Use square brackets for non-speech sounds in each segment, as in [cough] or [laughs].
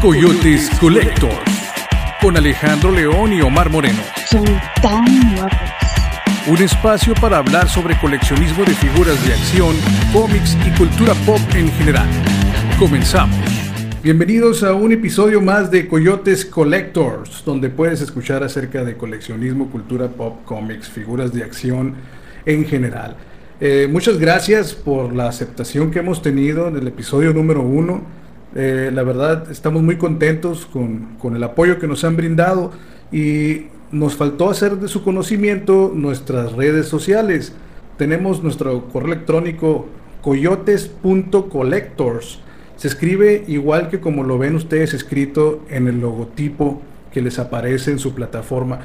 Coyotes Collector con Alejandro León y Omar Moreno. Son tan guapos. Un espacio para hablar sobre coleccionismo de figuras de acción, cómics y cultura pop en general. Comenzamos. Bienvenidos a un episodio más de Coyotes Collectors, donde puedes escuchar acerca de coleccionismo, cultura pop, cómics, figuras de acción en general. Eh, muchas gracias por la aceptación que hemos tenido en el episodio número uno. Eh, la verdad, estamos muy contentos con, con el apoyo que nos han brindado y nos faltó hacer de su conocimiento nuestras redes sociales. Tenemos nuestro correo electrónico coyotes.collectors. Se escribe igual que como lo ven ustedes escrito en el logotipo que les aparece en su plataforma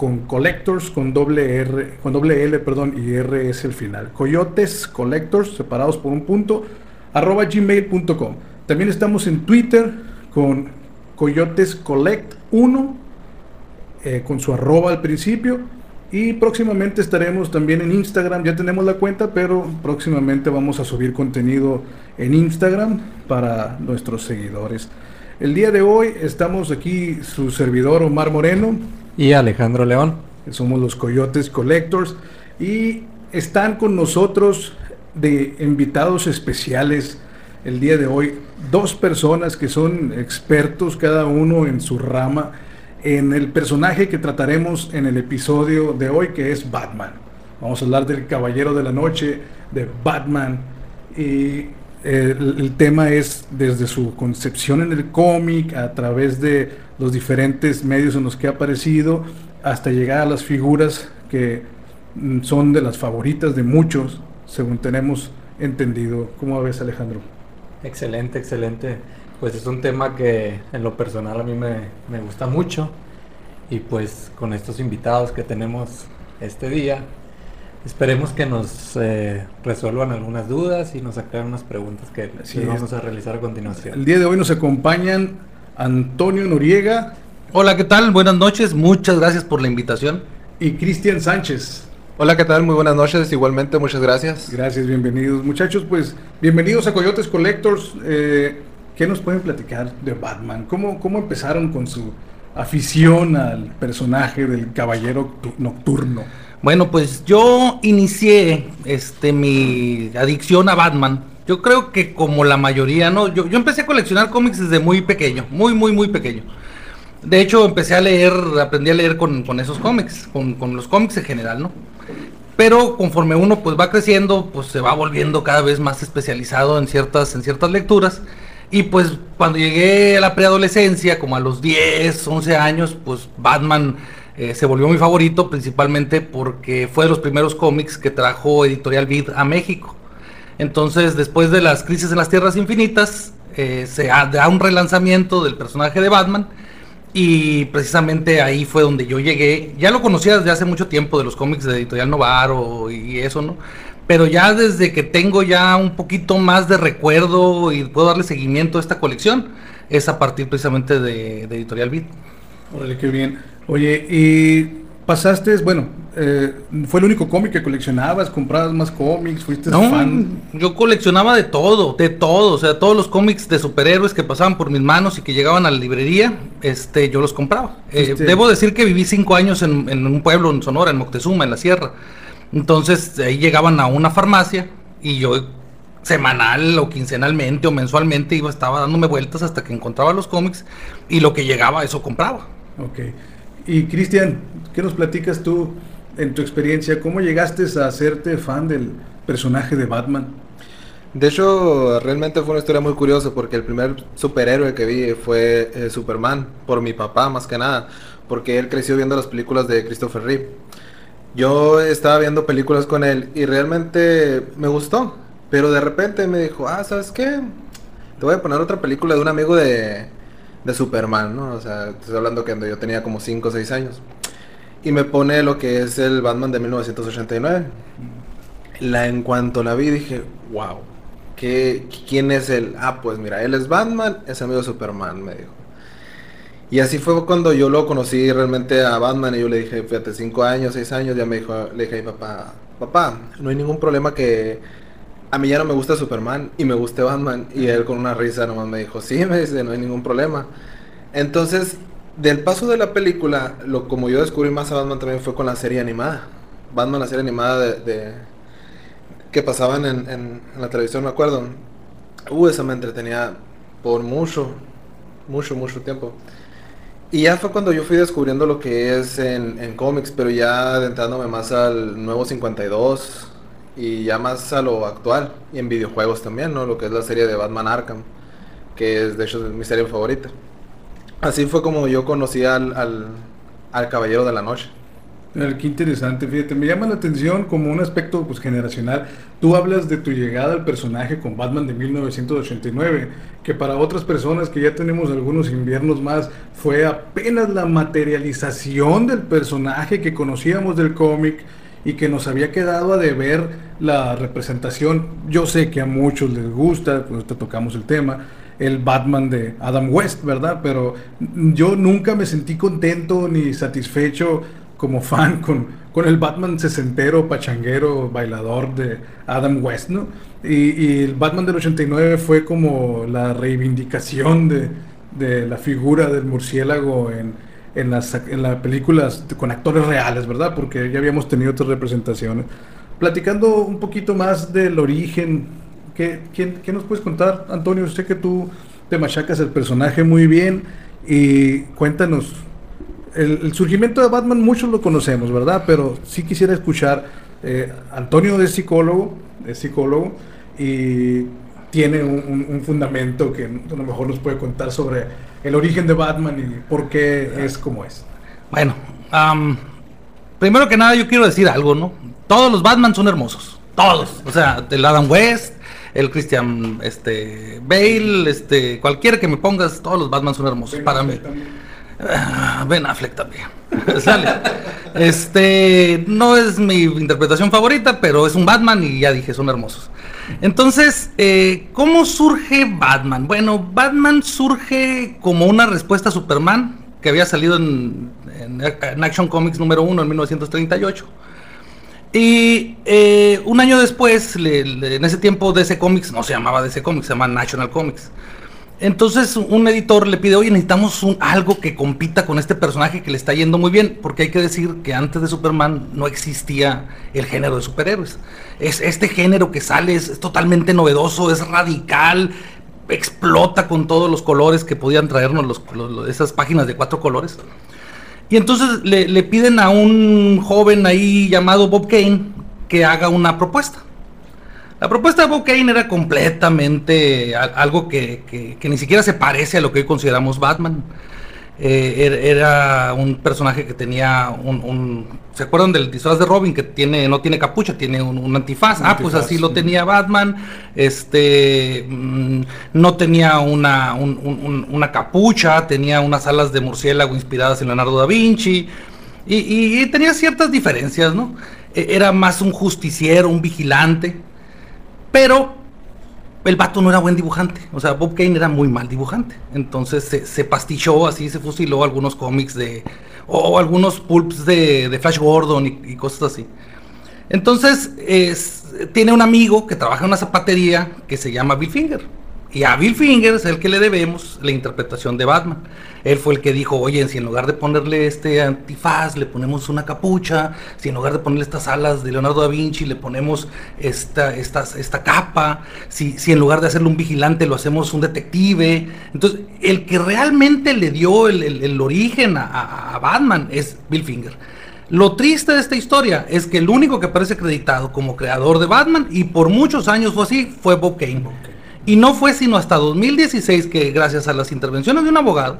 con collectors con doble R, con doble L, perdón, y R es el final. Coyotes Collectors separados por un punto arroba gmail.com. También estamos en Twitter con Coyotes Collect 1 eh, con su arroba al principio. Y próximamente estaremos también en Instagram. Ya tenemos la cuenta, pero próximamente vamos a subir contenido en Instagram para nuestros seguidores. El día de hoy estamos aquí su servidor Omar Moreno. Y Alejandro León. Que somos los Coyotes Collectors. Y están con nosotros de invitados especiales el día de hoy dos personas que son expertos cada uno en su rama en el personaje que trataremos en el episodio de hoy, que es Batman. Vamos a hablar del Caballero de la Noche, de Batman. Y eh, el, tema es desde su concepción en el cómic, a través de los diferentes medios en los que ha aparecido, hasta llegar a las figuras que mm, son de las favoritas de muchos, según tenemos entendido. ¿Cómo ves, Alejandro? Excelente, excelente pues es un tema que en lo personal a mí me, me, gusta mucho y pues con estos invitados que tenemos este día esperemos que nos eh, resuelvan algunas dudas y nos aclaren unas preguntas que les vamos a realizar a continuación. El día de hoy nos acompañan Antonio Noriega. Hola, ¿qué tal? Buenas noches, muchas gracias por la invitación. Y Cristian Sánchez. Hola, ¿qué tal? Muy buenas noches. Igualmente, muchas gracias. Gracias, bienvenidos. Muchachos, pues bienvenidos a Coyotes Collectors. Eh, ¿Qué nos pueden platicar de Batman? ¿Cómo, ¿Cómo empezaron con su afición al personaje del caballero nocturno? Bueno, pues yo inicié este, mi adicción a Batman. Yo creo que como la mayoría, ¿no? Yo, yo empecé a coleccionar cómics desde muy pequeño, muy, muy, muy pequeño. De hecho, empecé a leer, aprendí a leer con, con esos cómics, con, con, los cómics en general, ¿no? Pero conforme uno pues va creciendo, pues se va volviendo cada vez más especializado en ciertas, en ciertas lecturas. Y pues cuando llegué a la preadolescencia, como a los 10, 11 años, pues Batman eh, se volvió mi favorito, principalmente porque fue de los primeros cómics que trajo Editorial Vid a México. Entonces, después de las crisis en las Tierras Infinitas, eh, se da un relanzamiento del personaje de Batman. Y precisamente ahí fue donde yo llegué. Ya lo conocía desde hace mucho tiempo de los cómics de Editorial Novaro y eso, ¿no? pero ya desde que tengo ya un poquito más de recuerdo y puedo darle seguimiento a esta colección, es a partir precisamente de, Editorial Beat. Órale, qué bien. Oye, y pasaste, bueno, eh, ¿fue el único cómic que coleccionabas? ¿Comprabas más cómics? ¿Fuiste no, fan? Yo coleccionaba de todo, de todo, o sea, todos los cómics de superhéroes que pasaban por mis manos y que llegaban a la librería, este, yo los compraba. Eh, debo decir que viví cinco años en, en un pueblo en Sonora, en Moctezuma, en la sierra. Entonces ahí llegaban a una farmacia y yo semanal o quincenalmente o mensualmente iba estaba dándome vueltas hasta que encontraba los cómics y lo que llegaba eso compraba. Ok. Y Cristian, ¿qué nos platicas tú en tu experiencia? ¿Cómo llegaste a hacerte fan del personaje de Batman? De hecho, realmente fue una historia muy curiosa porque el primer superhéroe que vi fue eh, Superman, por mi papá más que nada, porque él creció viendo las películas de Christopher Reeve. Yo estaba viendo películas con él y realmente me gustó. Pero de repente me dijo, ah, ¿sabes qué? Te voy a poner otra película de un amigo de, de Superman, ¿no? O sea, estoy hablando que yo tenía como 5 o 6 años. Y me pone lo que es el Batman de 1989. La, en cuanto la vi dije, wow, ¿qué, ¿quién es él? Ah, pues mira, él es Batman, es amigo de Superman, me dijo. Y así fue cuando yo lo conocí realmente a Batman y yo le dije, fíjate, cinco años, seis años, ya me dijo, le dije a mi papá, papá, no hay ningún problema que, a mí ya no me gusta Superman y me gusta Batman. Y él con una risa nomás me dijo, sí, [laughs] me dice, no hay ningún problema. Entonces, del paso de la película, lo como yo descubrí más a Batman también fue con la serie animada. Batman, la serie animada de, que pasaban en, la televisión, me acuerdo. Uh, esa me entretenía por mucho, mucho, mucho tiempo. Y ya fue cuando yo fui descubriendo lo que es en cómics, pero ya adentrándome más al nuevo 52 y ya más a lo actual y en videojuegos también, ¿no? Lo que es la serie de Batman Arkham, que es de hecho mi serie favorita. Así fue como yo conocí al, al, al Caballero de la Noche. Qué interesante, fíjate, me llama la atención como un aspecto pues, generacional. Tú hablas de tu llegada al personaje con Batman de 1989, que para otras personas que ya tenemos algunos inviernos más, fue apenas la materialización del personaje que conocíamos del cómic y que nos había quedado a deber la representación. Yo sé que a muchos les gusta, pues te tocamos el tema, el Batman de Adam West, ¿verdad? Pero yo nunca me sentí contento ni satisfecho como fan con, con el Batman sesentero, pachanguero, bailador de Adam West, ¿no? Y, y el Batman del 89 fue como la reivindicación de, de la figura del murciélago en, en las en las películas con actores reales, ¿verdad? Porque ya habíamos tenido otras representaciones. Platicando un poquito más del origen, ¿qué, quién- qué nos puedes contar, Antonio? Sé que tú te machacas el personaje muy bien y cuéntanos. El, el surgimiento de Batman muchos lo conocemos, ¿verdad? Pero sí quisiera escuchar. eh, Antonio es psicólogo, es psicólogo y tiene un, un- un fundamento que a lo mejor nos puede contar sobre el origen de Batman y por qué es como es. Bueno, am, primero que nada yo quiero decir algo, ¿no? Todos los Batman son hermosos, todos. O sea, el Adam West, el Christian este, Bale, este, cualquiera que me pongas, todos los Batman son hermosos para mí. Ah, Ben Affleck también. [laughs] Sale. Este no es mi interpretación favorita, pero es un Batman y ya dije, son hermosos. Entonces, eh, ¿cómo surge Batman? Bueno, Batman surge como una respuesta a Superman que había salido en, Action Comics número 1 en 1938. Y eh, un año después, en ese tiempo DC Comics no se llamaba DC Comics, se llama National Comics. Entonces un editor le pide, oye, necesitamos un, algo que compita con este personaje que le está yendo muy bien, porque hay que decir que antes de Superman no existía el género de superhéroes. Es este género que sale, es, totalmente novedoso, es radical, explota con todos los colores que podían traernos los- esas páginas de cuatro colores. Y entonces le, le piden a un joven ahí llamado Bob Kane que haga una propuesta. La propuesta de Bob Kane era completamente algo que, que- que ni siquiera se parece a lo que hoy consideramos Batman. Eh, er- era un personaje que tenía un, un- ¿Se acuerdan del disfraz de Robin que tiene no tiene capucha, tiene un, un antifaz? Un ah, pues así lo tenía Batman. Este mm, no tenía una, un- un- un- una capucha, tenía unas alas de murciélago inspiradas en Leonardo da Vinci. Y, y- y tenía ciertas diferencias, ¿no? E- Era más un justiciero, un vigilante. Pero el vato no era buen dibujante. O sea, Bob Kane era muy mal dibujante. Entonces se, se pastichó así, se fusiló algunos cómics de. O, algunos pulps de, Flash Gordon y, cosas así. Entonces, es- tiene un amigo que trabaja en una zapatería que se llama Bill Finger. Y a Bill Finger es el que le debemos la interpretación de Batman. Él fue el que dijo, oye, si en lugar de ponerle este antifaz, le ponemos una capucha, si en lugar de ponerle estas alas de Leonardo da Vinci, le ponemos esta, esta, esta capa, si, si en lugar de hacerle un vigilante, lo hacemos un detective. Entonces, el que realmente le dio el, el- el origen a, Batman es Bill Finger. Lo triste de esta historia es que el único que aparece acreditado como creador de Batman, y por muchos años fue así, fue Bob Kane. Y no fue sino hasta 2016 que, gracias a las intervenciones de un abogado,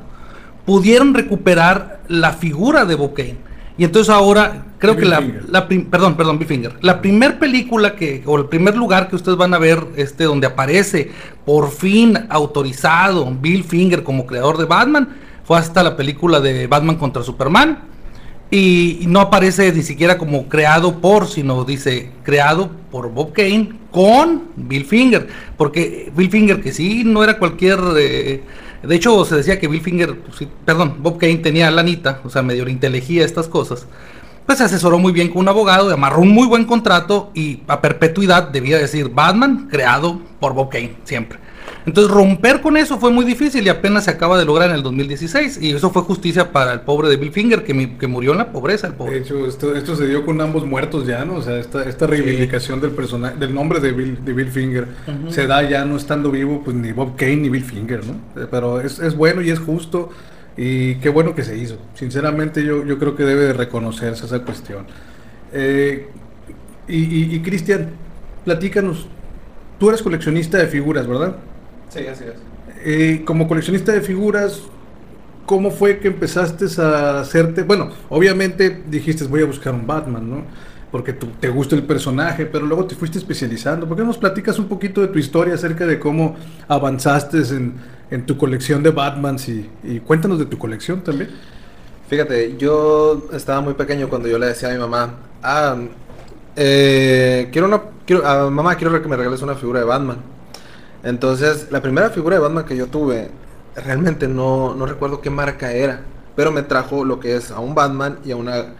pudieron recuperar la figura de Bob Kane. Y entonces ahora, creo Bill que la, la perdón, perdón, Bill Finger. La primer película que, o el primer lugar que ustedes van a ver, este, donde aparece por fin autorizado Bill Finger como creador de Batman, fue hasta la película de Batman contra Superman. Y, no aparece ni siquiera como creado por, sino dice creado por Bob Kane con Bill Finger. Porque Bill Finger, que sí, no era cualquier. eh, de hecho, se decía que Bill Finger, pues, perdón, Bob Kane tenía lanita, o sea, medio inteligía estas cosas. pues se asesoró muy bien con un abogado, amarró un muy buen contrato y a perpetuidad debía decir Batman creado por Bob Kane, siempre. Entonces romper con eso fue muy difícil y apenas se acaba de lograr en el 2016 y eso fue justicia para el pobre de Bill Finger que, mi- que murió en la pobreza, el pobre. De hecho, esto, esto se dio con ambos muertos ya, ¿no? O sea, esta, esta reivindicación del personaje, del nombre de Bill, de Bill Finger, se da ya no estando vivo, pues ni Bob Kane ni Bill Finger, ¿no? Eh, Pero es, es bueno y es justo y qué bueno que se hizo. Sinceramente yo, yo creo que debe de reconocerse esa cuestión. Eh, y y- y, Cristian, platícanos, tú eres coleccionista de figuras, ¿verdad? Sí, así es. Eh, como coleccionista de figuras, ¿cómo fue que empezaste a hacerte? Bueno, obviamente dijiste voy a buscar un Batman, ¿no? Porque tú, te gusta el personaje, pero luego te fuiste especializando. ¿Por qué no nos platicas un poquito de tu historia acerca de cómo avanzaste en, en tu colección de Batmans y, y cuéntanos de tu colección también? Fíjate, yo estaba muy pequeño cuando yo le decía a mi mamá, ah, eh, quiero una, quiero, ah, mamá, quiero que me regales una figura de Batman. Entonces, la primera figura de Batman que yo tuve, realmente no, no recuerdo qué marca era, pero me trajo lo que es a un Batman y a una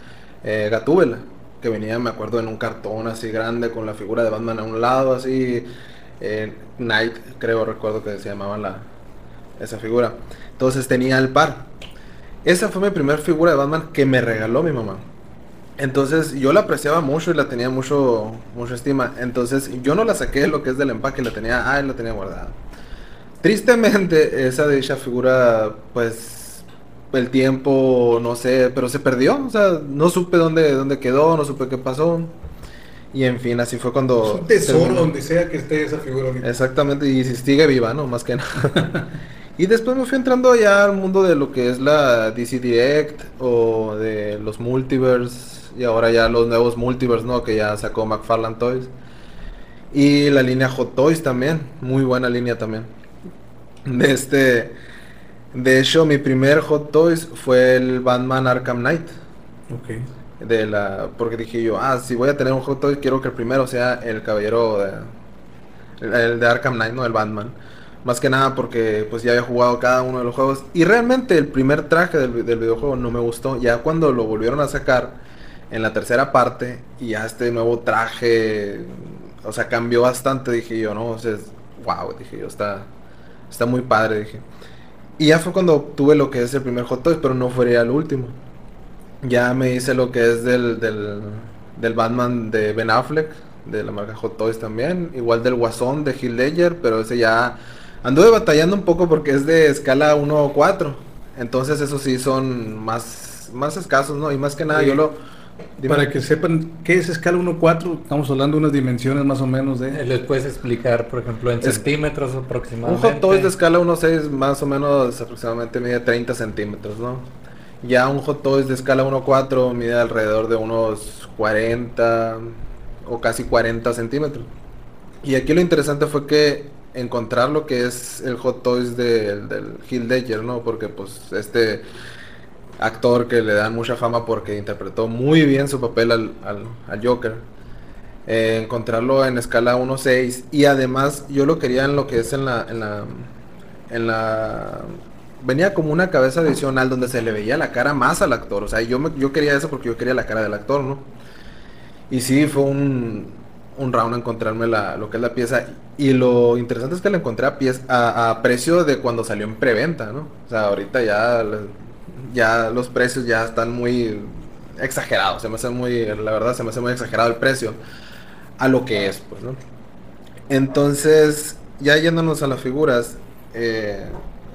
eh, Gatúbela, que venía, me acuerdo, en un cartón así grande con la figura de Batman a un lado, así, eh, Knight, creo, recuerdo que se llamaba la, esa figura. Entonces tenía el par. Esa fue mi primera figura de Batman que me regaló mi mamá. Entonces yo la apreciaba mucho y la tenía mucho, mucha estima. Entonces yo no la saqué lo que es del empaque, la tenía, ah, la tenía guardada. Tristemente, esa de esa figura, pues, el tiempo, no sé, pero se perdió. O sea, no supe dónde, dónde quedó, no supe qué pasó. Y en fin, así fue cuando... Es un tesoro terminó. donde sea que esté esa figura ahorita. Exactamente, y si sigue viva, ¿no? Más que nada. [laughs] y después me fui entrando ya al mundo de lo que es la DC Direct o de los multiverse y ahora ya los nuevos multiverse, ¿no? Que ya sacó McFarlane Toys. Y la línea Hot Toys también, muy buena línea también. De este... De hecho, mi primer Hot Toys fue el Batman Arkham Knight Ok. de la porque dije yo ah si voy a tener un Hot Toys quiero que el primero sea el caballero de el, el de Arkham Knight no el Batman más que nada porque pues ya había jugado cada uno de los juegos y realmente el primer traje del videojuego no me gustó ya cuando lo volvieron a sacar en la tercera parte y ya este nuevo traje o sea cambió bastante dije yo no o sea es- wow dije yo está está muy padre dije y ya fue cuando tuve lo que es el primer Hot Toys pero no fue el último ya me hice lo que es del, del, del Batman de Ben Affleck, de la marca Hot Toys también. Igual del Guasón de Heath Ledger, pero ese ya anduve batallando un poco porque es de escala 1 o 4. Entonces esos sí son más, más escasos, ¿no? Y más que nada Sí. yo lo... dime. Para que sepan qué es escala 1-4, estamos hablando de unas dimensiones más o menos Eh, de... ¿Les puedes explicar, por ejemplo, en Es- centímetros Un aproximadamente? Hot Toys de escala 1.6 más o menos aproximadamente mide 30 centímetros, ¿no? Ya un Hot Toys de escala 1.4 mide alrededor de unos 40 o casi 40 centímetros. Y aquí lo interesante fue que encontrar lo que es el Hot Toys del, del Ledger, ¿no? Porque pues este actor que le dan mucha fama porque interpretó muy bien su papel al, al- al Joker. eh, encontrarlo en escala 1.6 y además yo lo quería en lo que es en la, en la en la venía como una cabeza adicional donde se le veía la cara más al actor, o sea, yo me- yo quería eso porque yo quería la cara del actor, ¿no? Y sí fue un un round encontrarme la, lo que es la pieza y lo interesante es que la encontré a, pies, a, a precio de cuando salió en preventa, ¿no? O sea, ahorita ya ya los precios ya están muy exagerados, se me hace muy la verdad se me hace muy exagerado el precio a lo que es, pues, ¿no? Entonces, ya yéndonos a las figuras, eh,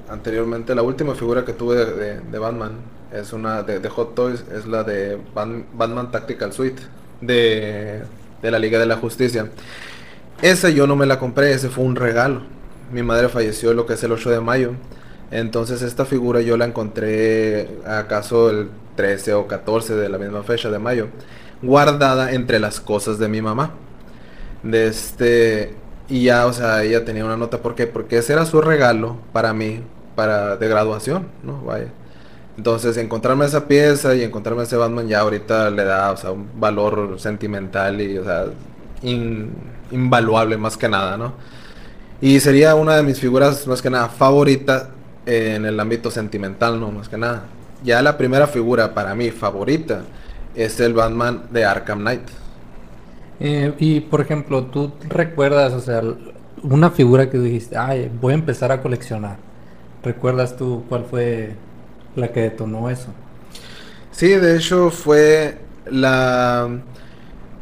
anteriormente la última figura que tuve de, Batman es una de, Hot Toys, es la de Batman Tactical Suite de, de la Liga de la Justicia. Esa yo no me la compré, ese fue un regalo. Mi madre falleció lo que es el 8 de mayo. Entonces esta figura yo la encontré acaso el 13 o 14 de la misma fecha de mayo, guardada entre las cosas de mi mamá. De este y ya, o sea, ella tenía una nota ¿por qué? Porque ese era su regalo para mí para de graduación, ¿no? Vaya. Entonces, encontrarme esa pieza y encontrarme ese Batman ya ahorita le da, o sea, un valor sentimental y, o sea, in- invaluable más que nada, ¿no? Y sería una de mis figuras más que nada favorita en el ámbito sentimental, ¿no? Más que nada. Ya la primera figura para mí favorita es el Batman de Arkham Knight. Eh, y por ejemplo, tú recuerdas, o sea, una figura que dijiste, ay, voy a empezar a coleccionar. ¿Recuerdas tú cuál fue la que detonó eso? Sí, de hecho fue la...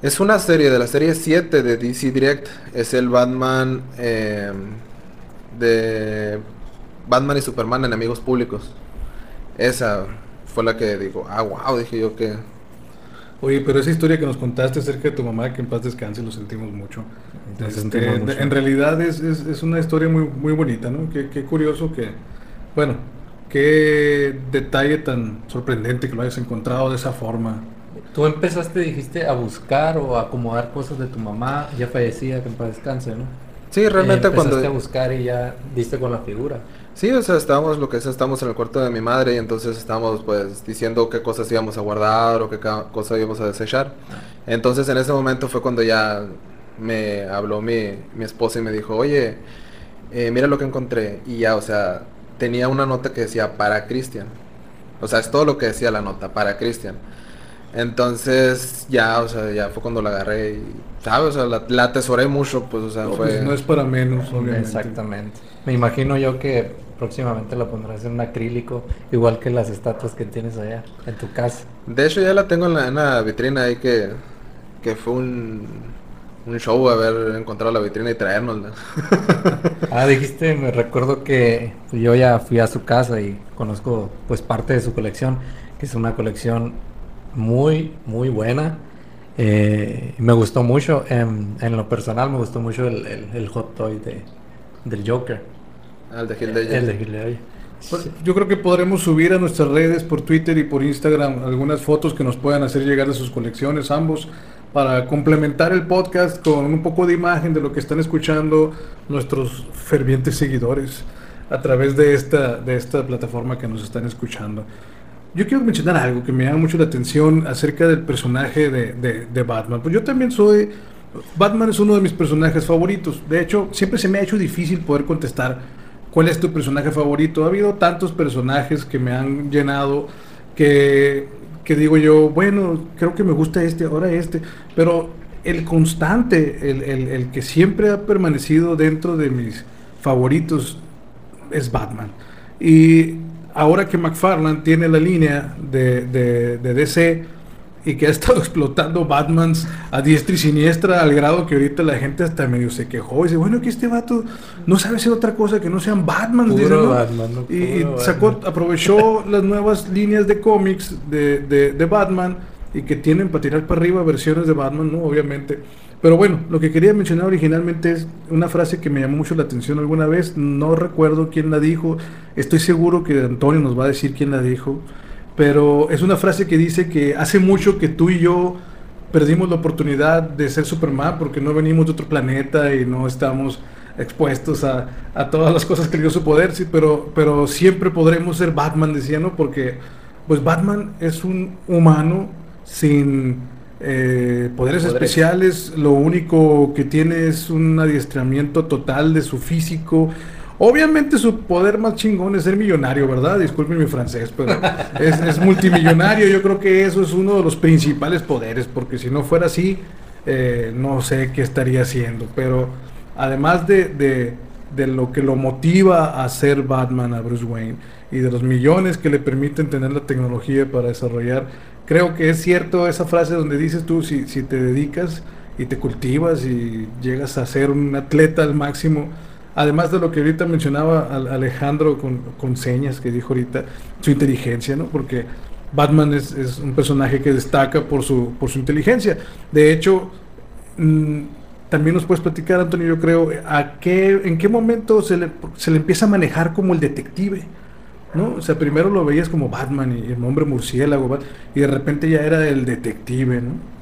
Es una serie de la serie 7 de DC Direct. Es el Batman eh, de Batman y Superman enemigos públicos. Esa fue la que digo, ah, wow, dije yo que... Oye, pero esa historia que nos contaste acerca de tu mamá, que en paz descanse, lo sentimos mucho. Este, sentimos mucho. En realidad es, es- es una historia muy, muy bonita, ¿no? Qué, qué curioso que, bueno, qué detalle tan sorprendente que lo hayas encontrado de esa forma. Tú empezaste, dijiste, a buscar o a acomodar cosas de tu mamá, ya fallecía, que en paz descanse, ¿no? Sí, realmente Eh, cuando... empezaste a buscar y ya diste con la figura. Sí, o sea, estábamos, lo que es, estábamos en el cuarto de mi madre y entonces estábamos pues diciendo qué cosas íbamos a guardar o qué cosas íbamos a desechar. Entonces en ese momento fue cuando ya me habló mi, mi esposa y me dijo, oye, eh, mira lo que encontré. Y ya, o sea, tenía una nota que decía para Cristian. O sea, es todo lo que decía la nota, para Cristian. Entonces ya, o sea, ya fue cuando la agarré y, ¿sabes? O sea, la, la atesoré mucho, pues, o sea, No, fue... pues, no es para menos, obviamente. Exactamente. Me imagino yo que próximamente la pondrás en un acrílico, igual que las estatuas que tienes allá en tu casa. De hecho ya la tengo en la, en la vitrina ahí que, que fue un, un show haber encontrado la vitrina y traérnosla. [laughs] Ah, dijiste, me recuerdo que yo ya fui a su casa y conozco pues parte de su colección, que es una colección muy, muy buena. Eh, me gustó mucho, en, en lo personal me gustó mucho el, el- el hot toy de, del Joker. Al de. El de Heath Ledger. Pues, Yo creo que podremos subir a nuestras redes por Twitter y por Instagram algunas fotos que nos puedan hacer llegar de sus colecciones, ambos, para complementar el podcast con un poco de imagen de lo que están escuchando nuestros fervientes seguidores a través de esta, de esta plataforma que nos están escuchando. Yo quiero mencionar algo que me llama mucho la atención acerca del personaje de, de- de Batman. Pues yo también soy... Batman es uno de mis personajes favoritos. De hecho, siempre se me ha hecho difícil poder contestar cuál es tu personaje favorito. Ha habido tantos personajes que me han llenado que, que digo yo, bueno, creo que me gusta este, ahora este. Pero el constante, el, el- el que siempre ha permanecido dentro de mis favoritos es Batman. Y ahora que McFarlane tiene la línea de, de- de DC y que ha estado [laughs] explotando Batmans a diestra y siniestra al grado que ahorita la gente hasta medio se quejó y dice, bueno, que este vato no sabe hacer otra cosa que no sean Batman. Puro dice, ¿no? Batman, ¿no? Y, sacó, Batman. aprovechó [laughs] las nuevas líneas de cómics de, de- de Batman y que tienen para tirar para arriba versiones de Batman, ¿no? Obviamente. Pero bueno, lo que quería mencionar originalmente es una frase que me llamó mucho la atención alguna vez. No recuerdo quién la dijo. Estoy seguro que Antonio nos va a decir quién la dijo. Pero es una frase que dice que hace mucho que tú y yo perdimos la oportunidad de ser Superman porque no venimos de otro planeta y no estamos expuestos a, a todas las cosas que le dio su poder, sí, pero, pero siempre podremos ser Batman, decía, ¿no? Porque pues Batman es un humano sin eh, poderes, Poderes. especiales, lo único que tiene es un adiestramiento total de su físico. Obviamente su poder más chingón es ser millonario, ¿verdad? Disculpen mi francés, pero es, multimillonario. Yo creo que eso es uno de los principales poderes, porque si no fuera así, eh, no sé qué estaría haciendo. Pero además de, de- de lo que lo motiva a ser Batman, a Bruce Wayne, y de los millones que le permiten tener la tecnología para desarrollar, creo que es cierto esa frase donde dices tú, si, si te dedicas y te cultivas y llegas a ser un atleta al máximo, además de lo que ahorita mencionaba Al- Alejandro con, con señas que dijo ahorita, su inteligencia, ¿no? Porque Batman es, es un personaje que destaca por su, por su inteligencia. De hecho, mm, también nos puedes platicar, Antonio, yo creo, a qué, en qué momento se le, se le empieza a manejar como el detective. ¿no? O sea, primero lo veías como Batman y el hombre murciélago, y de repente ya era el detective, ¿no?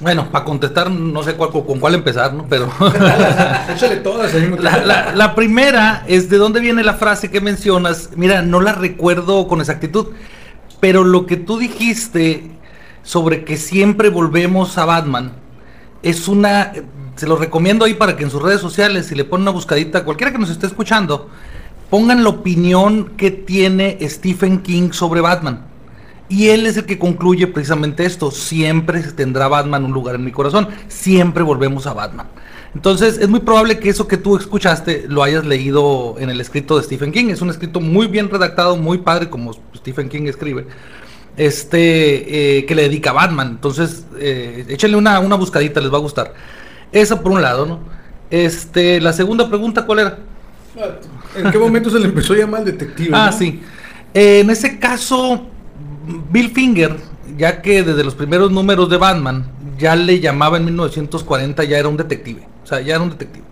Bueno, para contestar, no sé cuál, con cuál empezar, ¿no? Pero [laughs] Échale todas ahí. la, la- la primera es de dónde viene la frase que mencionas. Mira, no la recuerdo con exactitud, pero lo que tú dijiste sobre que siempre volvemos a Batman es una. Se lo recomiendo ahí para que en sus redes sociales, si le ponen una buscadita, cualquiera que nos esté escuchando, pongan la opinión que tiene Stephen King sobre Batman. Y él es el que concluye precisamente esto. Siempre tendrá Batman un lugar en mi corazón. Siempre volvemos a Batman. Entonces es muy probable que eso que tú escuchaste lo hayas leído en el escrito de Stephen King. Es un escrito muy bien redactado, muy padre como Stephen King escribe. Este, eh, que le dedica a Batman. Entonces, eh, échenle una, una buscadita, les va a gustar. Eso por un lado, ¿no? Este, la segunda pregunta, ¿cuál era? ¿En qué momento se le empezó a llamar detective? Ah, no? sí. Eh, en ese caso, Bill Finger, ya que desde los primeros números de Batman, ya le llamaba en 1940, ya era un detective. O sea, ya era un detective.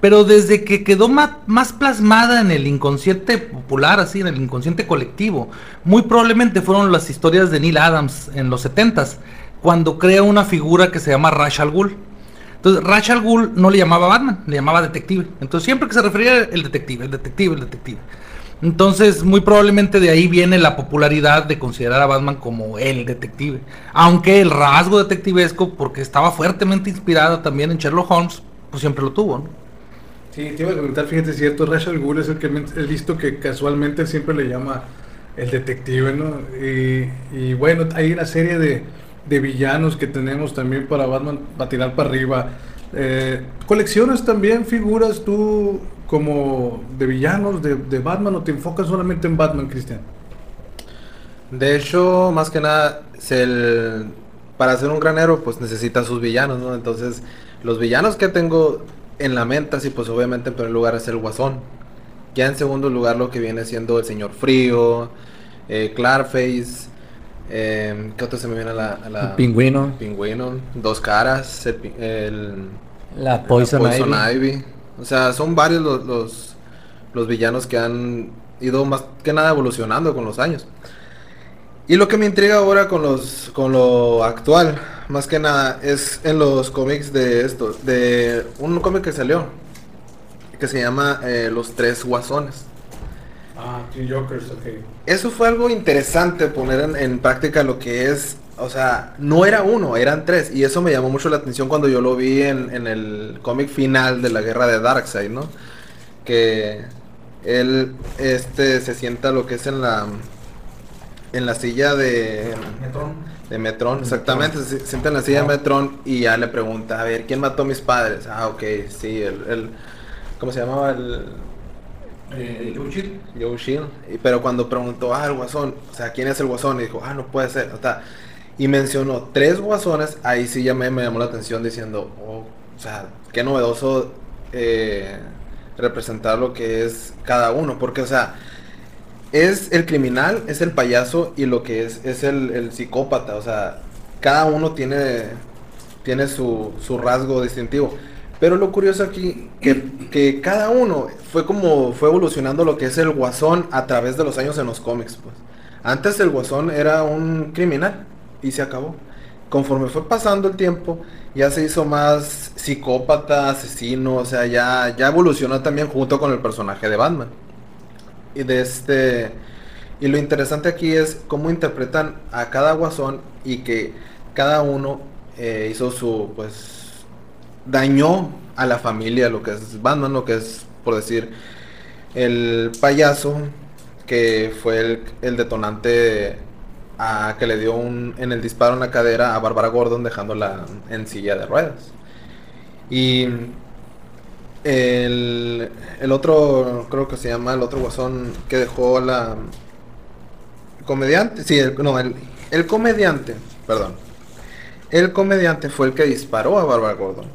Pero desde que quedó más plasmada en el inconsciente popular, así, en el inconsciente colectivo, muy probablemente fueron las historias de Neil Adams en los 70s, cuando crea una figura que se llama Ra's al Ghul. Entonces, Ra's al no le llamaba Batman, le llamaba detective. Entonces, siempre que se refería el detective, el detective, el detective. Entonces, muy probablemente de ahí viene la popularidad de considerar a Batman como el detective. Aunque el rasgo detectivesco, porque estaba fuertemente inspirado también en Sherlock Holmes, pues siempre lo tuvo, ¿no? Sí, te iba a comentar, fíjate, es cierto, Ra's al Ghul es el que he visto que casualmente siempre le llama el detective, ¿no? Y, bueno, hay una serie de, de villanos que tenemos también para Batman, para para arriba. Eh, ¿Coleccionas también figuras tú como de villanos de, de Batman o te enfocas solamente en Batman, Cristian? De hecho, más que nada, se el- para ser un gran héroe, pues necesita sus villanos, ¿no? Entonces, los villanos que tengo en la mente, así pues obviamente en primer lugar es el Guasón. Ya en segundo lugar lo que viene siendo el Señor Frío, eh, Clarface, eh, ¿qué otro se me viene a la... a la- El pingüino, Pingüino, Dos Caras, el... la Poison, la Poison Ivy. Ivy. O sea, son varios los, los, los villanos que han ido más que nada evolucionando con los años. Y lo que me intriga ahora con los con lo actual, más que nada, es en los cómics de esto, de un cómic que salió, que se llama eh, Los Tres Guasones. Ah, Three Jokers, ok. Eso fue algo interesante poner en, en práctica lo que es, o sea, no era uno, eran tres. Y eso me llamó mucho la atención cuando yo lo vi en, en el cómic final de la guerra de Darkseid, ¿no? Que él este, se sienta lo que es en la, en la silla de, de Metrón, exactamente, se sienta en la silla de Metrón y ya le pregunta, a ver, ¿quién mató a mis padres? Ah, ok, sí, el, el ¿cómo se llamaba? El, Eh, Joe Shield. Y- Pero cuando preguntó, ah, el guasón, o sea, ¿quién es el guasón? Y dijo, ah, no puede ser. O sea, y mencionó tres guasones, ahí sí ya me, me llamó la atención diciendo, oh, o sea, qué novedoso eh, representar lo que es cada uno. Porque, o sea, es el criminal, es el payaso y lo que es, es el, el psicópata. O sea, cada uno tiene, tiene su, su rasgo distintivo. Pero lo curioso aquí, que, que cada uno fue como, fue evolucionando lo que es el guasón a través de los años en los cómics, pues. Antes el guasón era un criminal y se acabó. Conforme fue pasando el tiempo, ya se hizo más psicópata, asesino, o sea, ya, ya evolucionó también junto con el personaje de Batman. Y de este. Y lo interesante aquí es cómo interpretan a cada guasón y que cada uno eh, hizo su, pues, dañó a la familia, lo que es Batman, lo que es, por decir, el payaso, que fue el, el detonante a, que le dio un, en el disparo en la cadera a Bárbara Gordon dejándola en silla de ruedas. Y el, el otro, creo que se llama el otro guasón que dejó la comediante, sí, el, no, el, el comediante, perdón. El comediante fue el que disparó a Bárbara Gordon.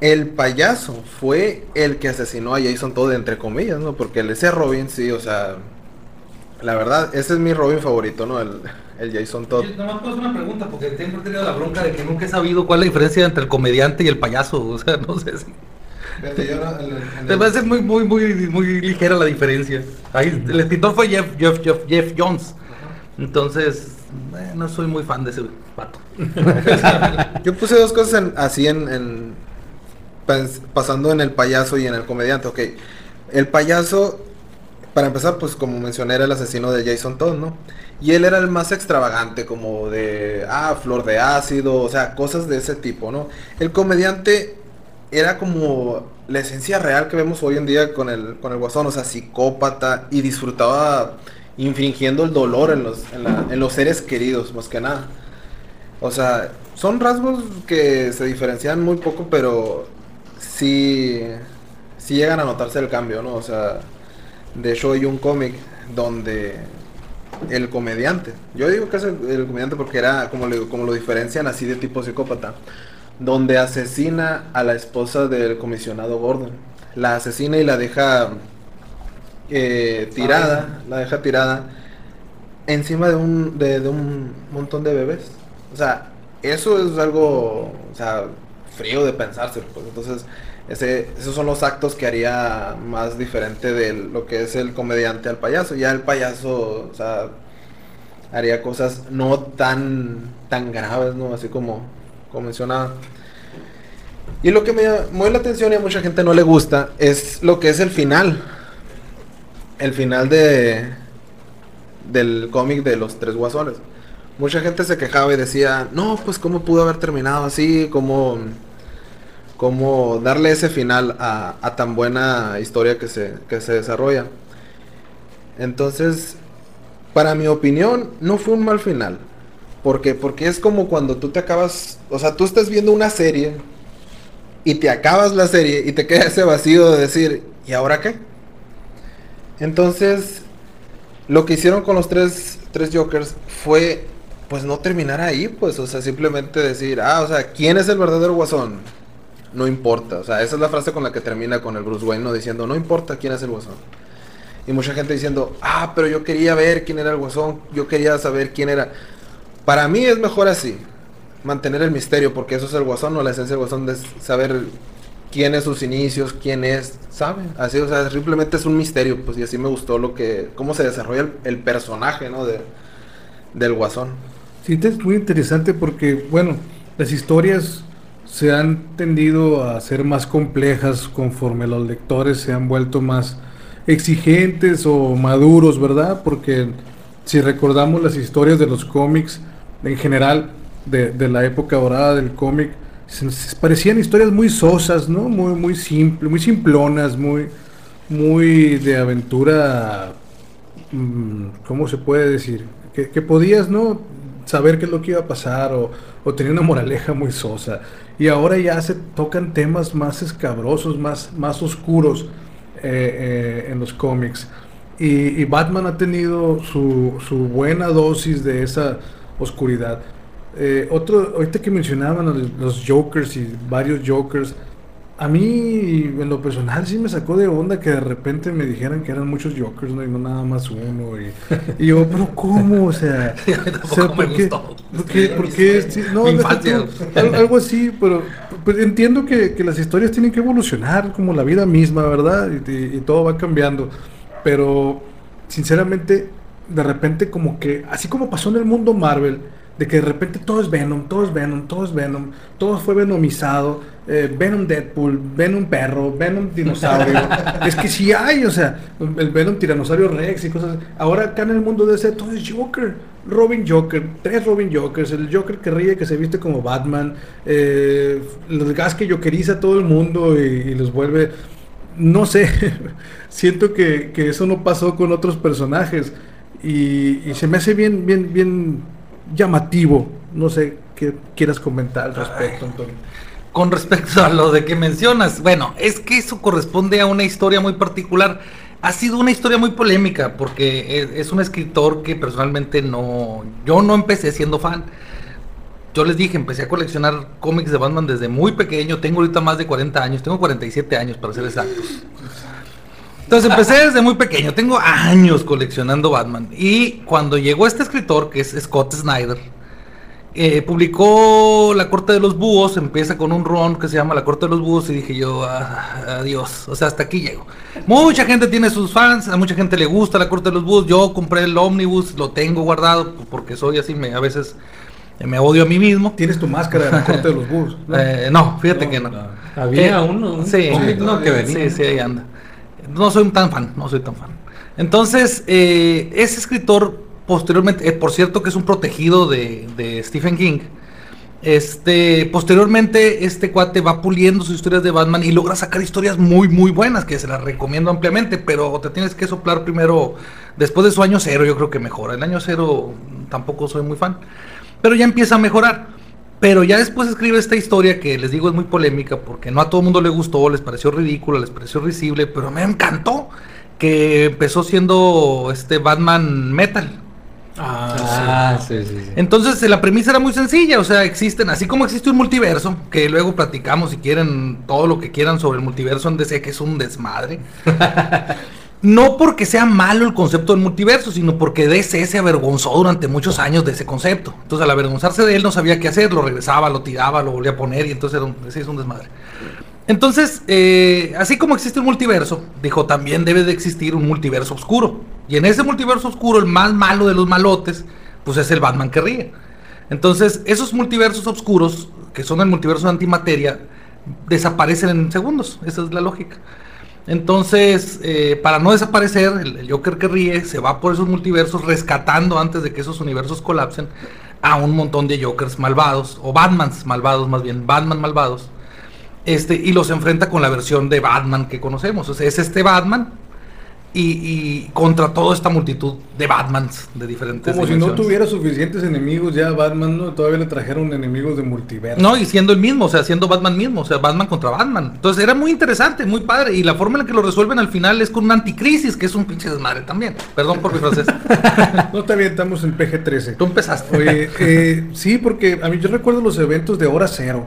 El payaso fue el que asesinó a Jason Todd, entre comillas, ¿no? Porque el- ese Robin, sí, o sea, la verdad, ese es mi Robin favorito, ¿no? El, el Jason Todd. Yo Nomás puedo hacer una pregunta, porque siempre he tenido la bronca de que nunca he sabido cuál es la diferencia entre el comediante y el payaso. O sea, [laughs] no sé si. Fíjate, yo no- en el- en Me el- parece muy, muy, muy, muy ligera la diferencia. Ahí, el escritor fue Jeff, Jeff, Jeff, Jeff Jones. Entonces, eh, no soy muy fan de ese pato. [laughs] Yo puse dos cosas en- así en, en- pens- pasando en el payaso y en el comediante. Ok, el payaso, para empezar, pues como mencioné, era el asesino de Jason Todd, ¿no? Y él era el más extravagante, como de, ah, flor de ácido, o sea, cosas de ese tipo, ¿no? El comediante era como la esencia real que vemos hoy en día con el, con el guasón, o sea, psicópata y disfrutaba infringiendo el dolor en los, en, los seres queridos, más que nada. O sea, son rasgos que se diferencian muy poco, pero sí, sí llegan a notarse el cambio, ¿no? O sea, de hecho hay un cómic donde el comediante, yo digo que es el, el comediante porque era como, le- como lo diferencian así de tipo psicópata, donde asesina a la esposa del comisionado Gordon. La asesina y la deja eh, tirada, la deja tirada encima de un, de, de un montón de bebés. O sea, eso es algo, o sea, frío de pensarse. Pues. Entonces, ese, esos son los actos que haría más diferente de lo que es el comediante al payaso. Ya el payaso, o sea, haría cosas no tan, tan graves, ¿no? Así como, como mencionaba. Y lo que me mueve la atención y a mucha gente no le gusta es lo que es el final. El final de del cómic de los tres guasones. Mucha gente se quejaba y decía, no, pues cómo pudo haber terminado así, cómo, cómo darle ese final a, tan buena historia que se, que se desarrolla. Entonces, para mi opinión, no fue un mal final. ¿Por qué? Porque es como cuando tú te acabas, o sea, tú estás viendo una serie y te acabas la serie y te queda ese vacío de decir, ¿y ahora qué? Entonces, lo que hicieron con los tres, tres Jokers fue, pues no terminar ahí, pues, o sea, simplemente decir, ah, o sea, ¿quién es el verdadero guasón? No importa, o sea, esa es la frase con la que termina con el Bruce Wayne, ¿no? diciendo, no importa quién es el guasón. Y mucha gente diciendo, ah, pero yo quería ver quién era el guasón, yo quería saber quién era. Para mí es mejor así, mantener el misterio, porque eso es el guasón, o la esencia del guasón, de saber quién es sus inicios, quién es, ¿saben? Así, o sea, simplemente es un misterio, pues, y así me gustó lo que, cómo se desarrolla el, personaje, ¿no? De, del guasón. Sí, es muy interesante porque, bueno, las historias se han tendido a ser más complejas conforme los lectores se han vuelto más exigentes o maduros, ¿verdad? Porque si recordamos las historias de los cómics en general, de, de la época dorada del cómic, se, parecían historias muy sosas, ¿no? Muy, muy simple, muy simplonas, muy, muy de aventura, mm, ¿cómo se puede decir? Que, que podías, ¿no? Saber qué es lo que iba a pasar o, o tenía una moraleja muy sosa. Y ahora ya se tocan temas más escabrosos, más, más oscuros eh, eh, en los cómics. Y, Batman ha tenido su, su buena dosis de esa oscuridad. Eh, otro, ahorita que mencionaban los Jokers y varios Jokers, a mí en lo personal sí me sacó de onda que de repente me dijeran que eran muchos Jokers, ¿no? Y no nada más uno. Y, y yo, pero ¿cómo? O sea, [laughs] Sí, o ¿por qué? ¿Por qué? ¿Por qué? Sí, no, tú, al- algo así, pero pues, entiendo que, que las historias tienen que evolucionar como la vida misma, ¿verdad? Y, y- y todo va cambiando. Pero, sinceramente, de repente como que, así como pasó en el mundo Marvel, de que de repente todo es Venom, todo es Venom, todo es Venom, todo fue venomizado, eh, Venom Deadpool, Venom perro, Venom dinosaurio, [laughs] es que sí hay, o sea, el Venom tiranosaurio Rex y cosas, ahora acá en el mundo de ese todo es Joker, Robin Joker, tres Robin Jokers, el Joker que ríe, que se viste como Batman, eh, el gas que jokeriza a todo el mundo y, y los vuelve, no sé, [laughs] siento que, que eso no pasó con otros personajes. Y, y se me hace bien, bien, bien llamativo. No sé qué quieras comentar al respecto, Antonio. Con respecto a lo de que mencionas, bueno, es que eso corresponde a una historia muy particular. Ha sido una historia muy polémica porque es, es un escritor que personalmente no, yo no empecé siendo fan. Yo les dije, empecé a coleccionar cómics de Batman desde muy pequeño. Tengo ahorita más de 40 años, tengo 47 años para ser exactos. Entonces empecé desde muy pequeño, tengo años coleccionando Batman. Y cuando llegó este escritor, que es Scott Snyder, eh, publicó La Corte de los Búhos, empieza con un ron que se llama La Corte de los Búhos y dije yo, "Ah, adiós, o sea, hasta aquí llego. Mucha gente tiene sus fans, a mucha gente le gusta La Corte de los Búhos, yo compré el ómnibus, lo tengo guardado porque soy así, me, a veces eh, me odio a mí mismo. Tienes tu máscara de la corte de los búhos. ¿no? [laughs] Eh, no, fíjate No, que no. no. Había Eh, uno, un sí, cómic, ¿no? que venía. Sí, sí, ahí anda. No soy tan fan, no soy tan fan. Entonces, eh, ese escritor, posteriormente, eh, por cierto que es un protegido de, Stephen King, Este, posteriormente, este cuate va puliendo sus historias de Batman y logra sacar historias muy, muy buenas, que se las recomiendo ampliamente, pero te tienes que soplar primero, después de su año cero, yo creo que mejora. El año cero tampoco soy muy fan, pero ya empieza a mejorar. Pero ya después escribe esta historia que les digo es muy polémica porque no a todo el mundo le gustó, les pareció ridícula, les pareció risible, pero me encantó que empezó siendo este Batman Metal. Ah, sí, sí, sí. Entonces la premisa era muy sencilla, o sea, existen, así como existe un multiverso, que luego platicamos si quieren todo lo que quieran sobre el multiverso en DC, que es un desmadre. [laughs] no porque sea malo el concepto del multiverso, sino porque DC se avergonzó durante muchos años de ese concepto. Entonces al avergonzarse de él no sabía qué hacer, lo regresaba, lo tiraba, lo volvía a poner y entonces era un, ese es un desmadre. Entonces, eh, así como existe un multiverso, dijo, también debe de existir un multiverso oscuro. Y en ese multiverso oscuro, el más malo de los malotes, pues es el Batman que ríe. Entonces, esos multiversos oscuros, que son el multiverso de antimateria, desaparecen en segundos. Esa es la lógica. Entonces, eh, para no desaparecer, el, Joker que ríe se va por esos multiversos rescatando antes de que esos universos colapsen a un montón de Jokers malvados, o Batmans malvados más bien, Batman malvados este, y los enfrenta con la versión de Batman que conocemos. O sea, es este Batman y, y contra toda esta multitud de Batmans de diferentes Como si no tuviera suficientes enemigos ya Batman, ¿no? Todavía le trajeron enemigos de multiverso. No, y siendo el mismo, o sea, siendo Batman mismo, o sea, Batman contra Batman. Entonces era muy interesante, muy padre. Y la forma en la que lo resuelven al final es con una anticrisis, que es un pinche desmadre también. Perdón por mi francés. [laughs] No te avientamos en PG-13. Tú empezaste. Oye, eh, sí, porque a mí yo recuerdo los eventos de hora cero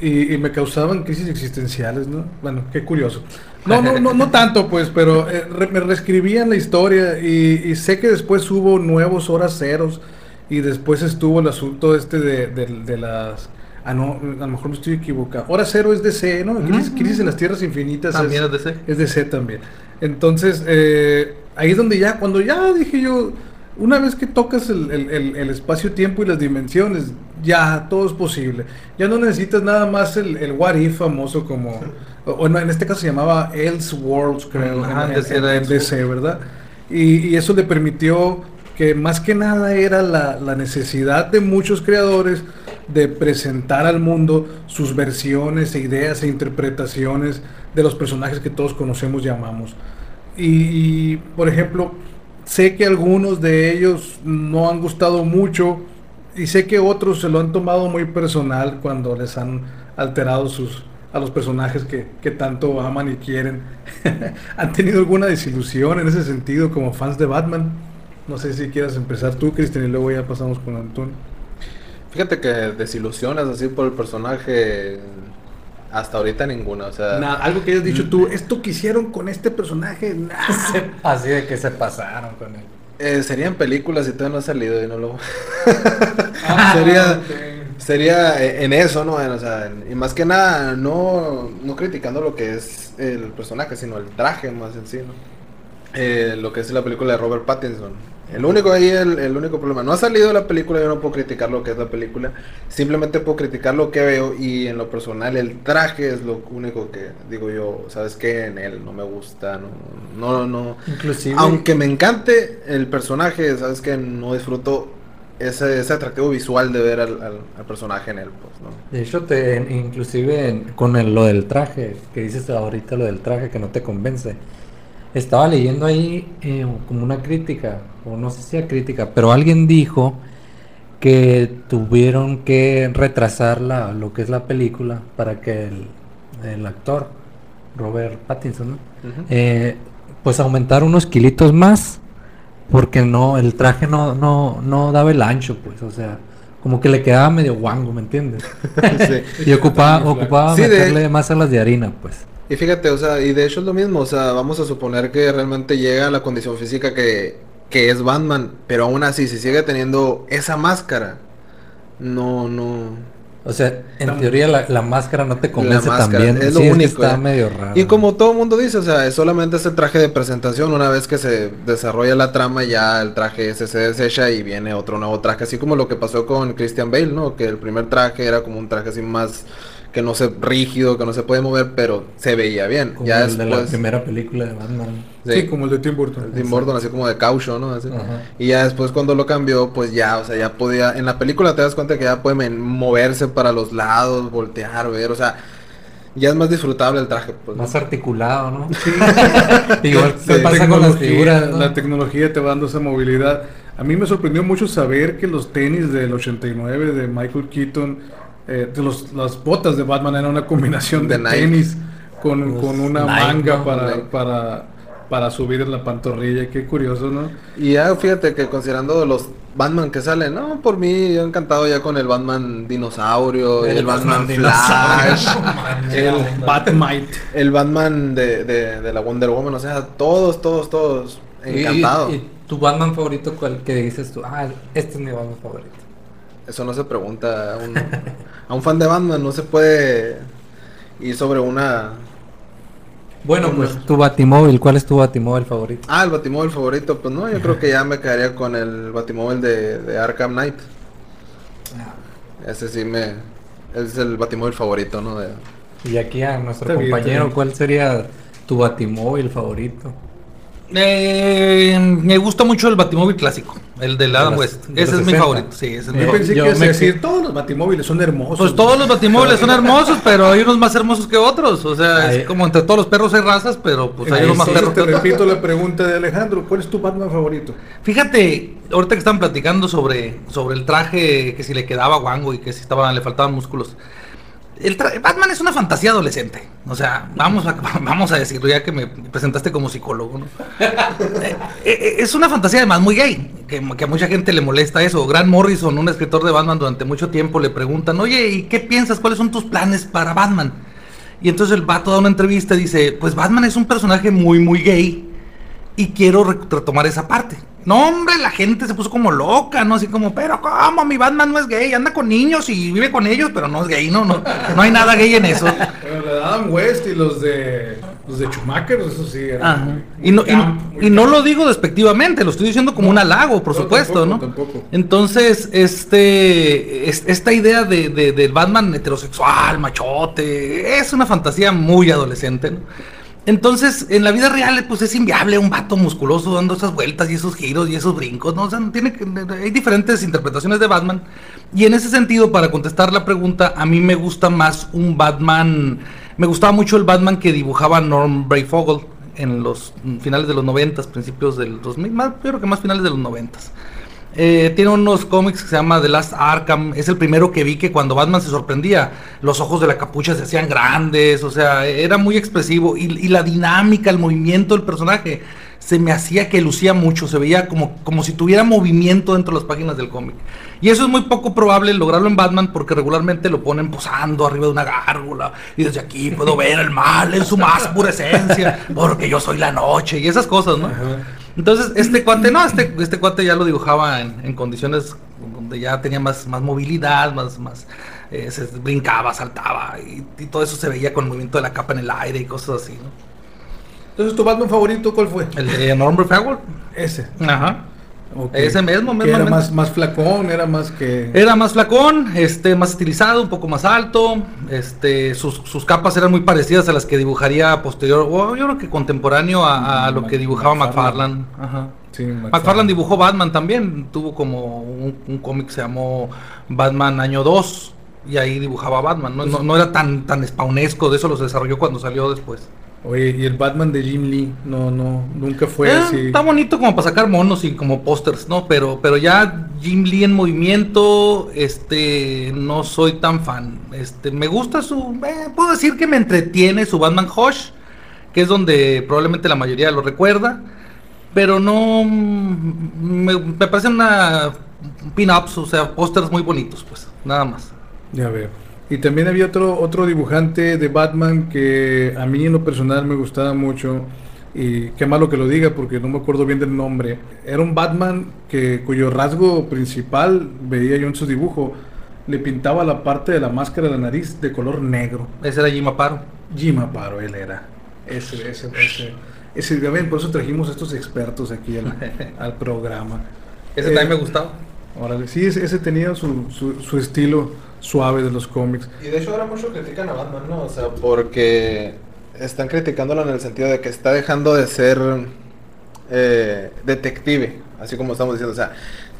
y, y me causaban crisis existenciales, ¿no? Bueno, qué curioso. No, no, no, no [laughs] tanto, pues, pero eh, re- me reescribían la historia y, y sé que después hubo nuevos horas ceros y después estuvo el asunto este de, de- de las... Ah, no, a lo mejor me estoy equivocado. Hora cero es DC, ¿no? Crisis, en las Tierras Infinitas También es DC. es DC también. Entonces, eh, ahí es donde ya, cuando ya dije yo, una vez que tocas el, el- el- el espacio-tiempo y las dimensiones, ya todo es posible. Ya no necesitas nada más el, el what if famoso como, o, en este caso se llamaba Elseworlds, creo, Ajá, en, en- DC era en DC, ¿verdad? Y, y eso le permitió que más que nada era la, la necesidad de muchos creadores de presentar al mundo sus versiones e ideas e interpretaciones de los personajes que todos conocemos y amamos. Y, y, por ejemplo, sé que algunos de ellos no han gustado mucho y sé que otros se lo han tomado muy personal cuando les han alterado sus a los personajes que, que tanto aman y quieren. [laughs] ¿Han tenido alguna desilusión en ese sentido como fans de Batman? No sé si quieras empezar tú, Cristian, y luego ya pasamos con Antonio. Fíjate que desilusiones así por el personaje, hasta ahorita ninguna. O sea, Nada, algo que hayas dicho tú, esto que hicieron con este personaje, nah. [laughs] Así de que se pasaron con él. Eh, serían películas y todavía no ha salido y no lo. [laughs] Ah, [laughs] sería sería eh, en eso, ¿no? En- o sea, en- y más que nada, no, no criticando lo que es el personaje, sino el traje más en sí, ¿no? Eh, lo que es la película de Robert Pattinson. El único ahí, el, el único problema. No ha salido la película, yo no puedo criticar lo que es la película. Simplemente puedo criticar lo que veo y en lo personal el traje es lo único que digo yo, ¿sabes qué? En él no me gusta, no, no, no. Inclusive. Aunque me encante el personaje, sabes que no disfruto ese, ese atractivo visual de ver al, al- al personaje en él, pues, ¿no? De hecho, te, inclusive con el- lo del traje, que dices ahorita lo del traje que no te convence. Estaba leyendo ahí eh, como una crítica, o no sé si era crítica, pero alguien dijo que tuvieron que retrasar la, lo que es la película para que el, el actor, Robert Pattinson, ¿no? eh, pues aumentar unos kilitos más porque no el traje no no no daba el ancho pues o sea como que le quedaba medio guango me entiendes [laughs] Sí. [laughs] y ocupaba ocupaba Sí, de- meterle más a las de harina pues Y fíjate, o sea, y de hecho es lo mismo, o sea, vamos a suponer que realmente llega a la condición física que, que es Batman, pero aún así, si sigue teniendo esa máscara, no, no... o sea en teoría la, la máscara no te convence máscara, también es lo Sí, que único, está ¿eh? medio raro Y como todo el mundo dice, o sea, es solamente ese traje de presentación, una vez que se desarrolla la trama, ya el traje ese se desecha y viene otro nuevo traje, así como lo que pasó con Christian Bale, ¿no? Que el primer traje era como un traje así más que no se rígido, que no se puede mover, pero se veía bien. Como ya el de la después, primera película de Batman. Sí, como el de Tim Burton. Tim Burton, así como de caucho, ¿no? Así. Ajá. Y ya después cuando lo cambió, pues ya, o sea, ya podía, en la película te das cuenta que ya puede men- moverse para los lados, voltear, ver, o sea, ya es más disfrutable el traje, pues. ¿no? Más articulado, ¿no? [laughs] Igual La se pasa con las tecnología- figuras. ¿no? La tecnología te va dando esa movilidad. A mí me sorprendió mucho saber que los tenis del 89 de Michael Keaton, eh, de los, las botas de Batman eran una combinación de, De tenis con, Los con una Nike, manga ¿no? para, Nike. para, para subir en la pantorrilla. Qué curioso, ¿no? Y ya fíjate que considerando los Batman que salen, no, por mí yo encantado ya con el Batman dinosaurio, el, El Batman, Batman Flash, el, Batmite. el Batman de, de, de la Wonder Woman, o sea, todos, todos, todos, Y- encantado. Y, y tu Batman favorito, ¿cuál que dices tú? Ah, este es mi Batman favorito. Eso no se pregunta a un, a un fan de Batman, no se puede ir sobre una... Bueno, pues tu Batimóvil, ¿cuál es tu Batimóvil favorito? Ah, el Batimóvil favorito, pues no, yo creo que ya me quedaría con el Batimóvil de, de Arkham Knight. Ese sí me... Es el Batimóvil favorito, ¿no? De, Y aquí a nuestro Está bien, está compañero, bien. ¿cuál sería tu Batimóvil favorito? Eh, me gusta mucho el Batimóvil clásico, el de Adam las- West. de Ese es mi 60. favorito, sí, ese es mi Yo favorito. pensé yo que ibas a me decir, que- todos los batimóviles son hermosos. Pues todos los batimóviles son [laughs] hermosos, pero hay unos más hermosos que otros. O sea, Ahí- es como entre todos los perros hay razas, pero pues hay unos más perros que te otros. repito la pregunta de Alejandro, ¿cuál es tu Batman favorito? Fíjate, ahorita que están platicando sobre, sobre el traje, que si le quedaba guango y que si estaba, le faltaban músculos. Batman es una fantasía adolescente. O sea, vamos a, [laughs] vamos a decirlo ya que me presentaste como psicólogo. ¿no? Eh, eh, es una fantasía además muy gay, que, que a mucha gente le molesta eso. Grant Morrison, un escritor de Batman durante mucho tiempo, le preguntan, oye, ¿y qué piensas? ¿Cuáles son tus planes para Batman? Y entonces el vato da una entrevista y dice, pues Batman es un personaje muy, muy gay y quiero re- retomar esa parte. No, hombre, la gente se puso como loca, ¿no? Así como, pero ¿cómo? Mi Batman no es gay, anda con niños y vive con ellos, pero no es gay, no, no, [laughs] no hay nada gay en eso. Bueno, la de Adam West y los de los de Schumacher, eso sí. eran Ajá. muy- Y no, y, camp, muy y no lo digo despectivamente, lo estoy diciendo como un halago, por No, supuesto, tampoco, ¿no? tampoco. Entonces, este, es- esta idea de, de- del Batman heterosexual, machote, es una fantasía muy adolescente, ¿no? Entonces, en la vida real, pues es inviable un vato musculoso dando esas vueltas y esos giros y esos brincos, ¿no? O sea, tiene hay diferentes interpretaciones de Batman. Y en ese sentido, para contestar la pregunta, a mí me gusta más un Batman. Me gustaba mucho el Batman que dibujaba Norm Brayfogle en los finales de los 90, principios del 2000, más, creo que más finales de los 90. Eh, tiene unos cómics que se llama The Last Arkham. Es el primero que vi que cuando Batman se sorprendía, los ojos de la capucha se hacían grandes. O sea, era muy expresivo. Y, y la dinámica, el movimiento del personaje, se me hacía que lucía mucho. Se veía como, como si tuviera movimiento dentro de las páginas del cómic. Y eso es muy poco probable lograrlo en Batman porque regularmente lo ponen posando arriba de una gárgola. Y desde aquí puedo ver el mal en su más pura esencia. Porque yo soy la noche. Y esas cosas, ¿no? Entonces, este cuate, no, este, este cuate ya lo dibujaba en, en condiciones donde ya tenía más, más movilidad, más, más eh, se brincaba, saltaba, y, y todo eso se veía con el movimiento de la capa en el aire y cosas así, ¿no? Entonces, ¿tu Batman favorito cuál fue? El de Norm Brayfogle. Ese. Ajá. Ese mismo, Que era más, más flacón, era más que... Era más flacón, este, más estilizado, un poco más alto, este, sus, sus capas eran muy parecidas a las que dibujaría posterior, o yo creo que contemporáneo a, a lo que dibujaba McFarlane. McFarlane. Ajá. Sí, McFarlane dibujó Batman también, tuvo como un, un cómic que se llamó Batman Año 2 y ahí dibujaba Batman, no, no, no era tan, tan spawnesco, de eso los desarrolló cuando salió después. Oye, y el Batman de Jim Lee, no, no, nunca fue Eh, así. Está bonito como para sacar monos y como pósters, ¿no? Pero, pero ya Jim Lee en movimiento, este, no soy tan fan. Este, me gusta su, eh, puedo decir que me entretiene su Batman Hush, que es donde probablemente la mayoría lo recuerda, pero no, mm, me, me parecen una pin-ups, o sea, pósters muy bonitos, pues, nada más. Ya veo. Y también había otro, otro dibujante de Batman que a mí en lo personal me gustaba mucho. Y qué malo que lo diga porque no me acuerdo bien del nombre. Era un Batman que, cuyo rasgo principal, veía yo en su dibujo, le pintaba la parte de la máscara de la nariz de color negro. Ese era Jim Aparo. Jim Aparo, él era. Ese, ese, ese. Ese, por eso trajimos a estos expertos aquí al, [laughs] al programa. Ese Eh, también me gustaba. Órale, sí, ese, tenía su, su, su estilo suave de los cómics. Y de hecho ahora mucho critican a Batman, ¿no? O sea, porque están criticándolo en el sentido de que está dejando de ser eh, detective, así como estamos diciendo, o sea,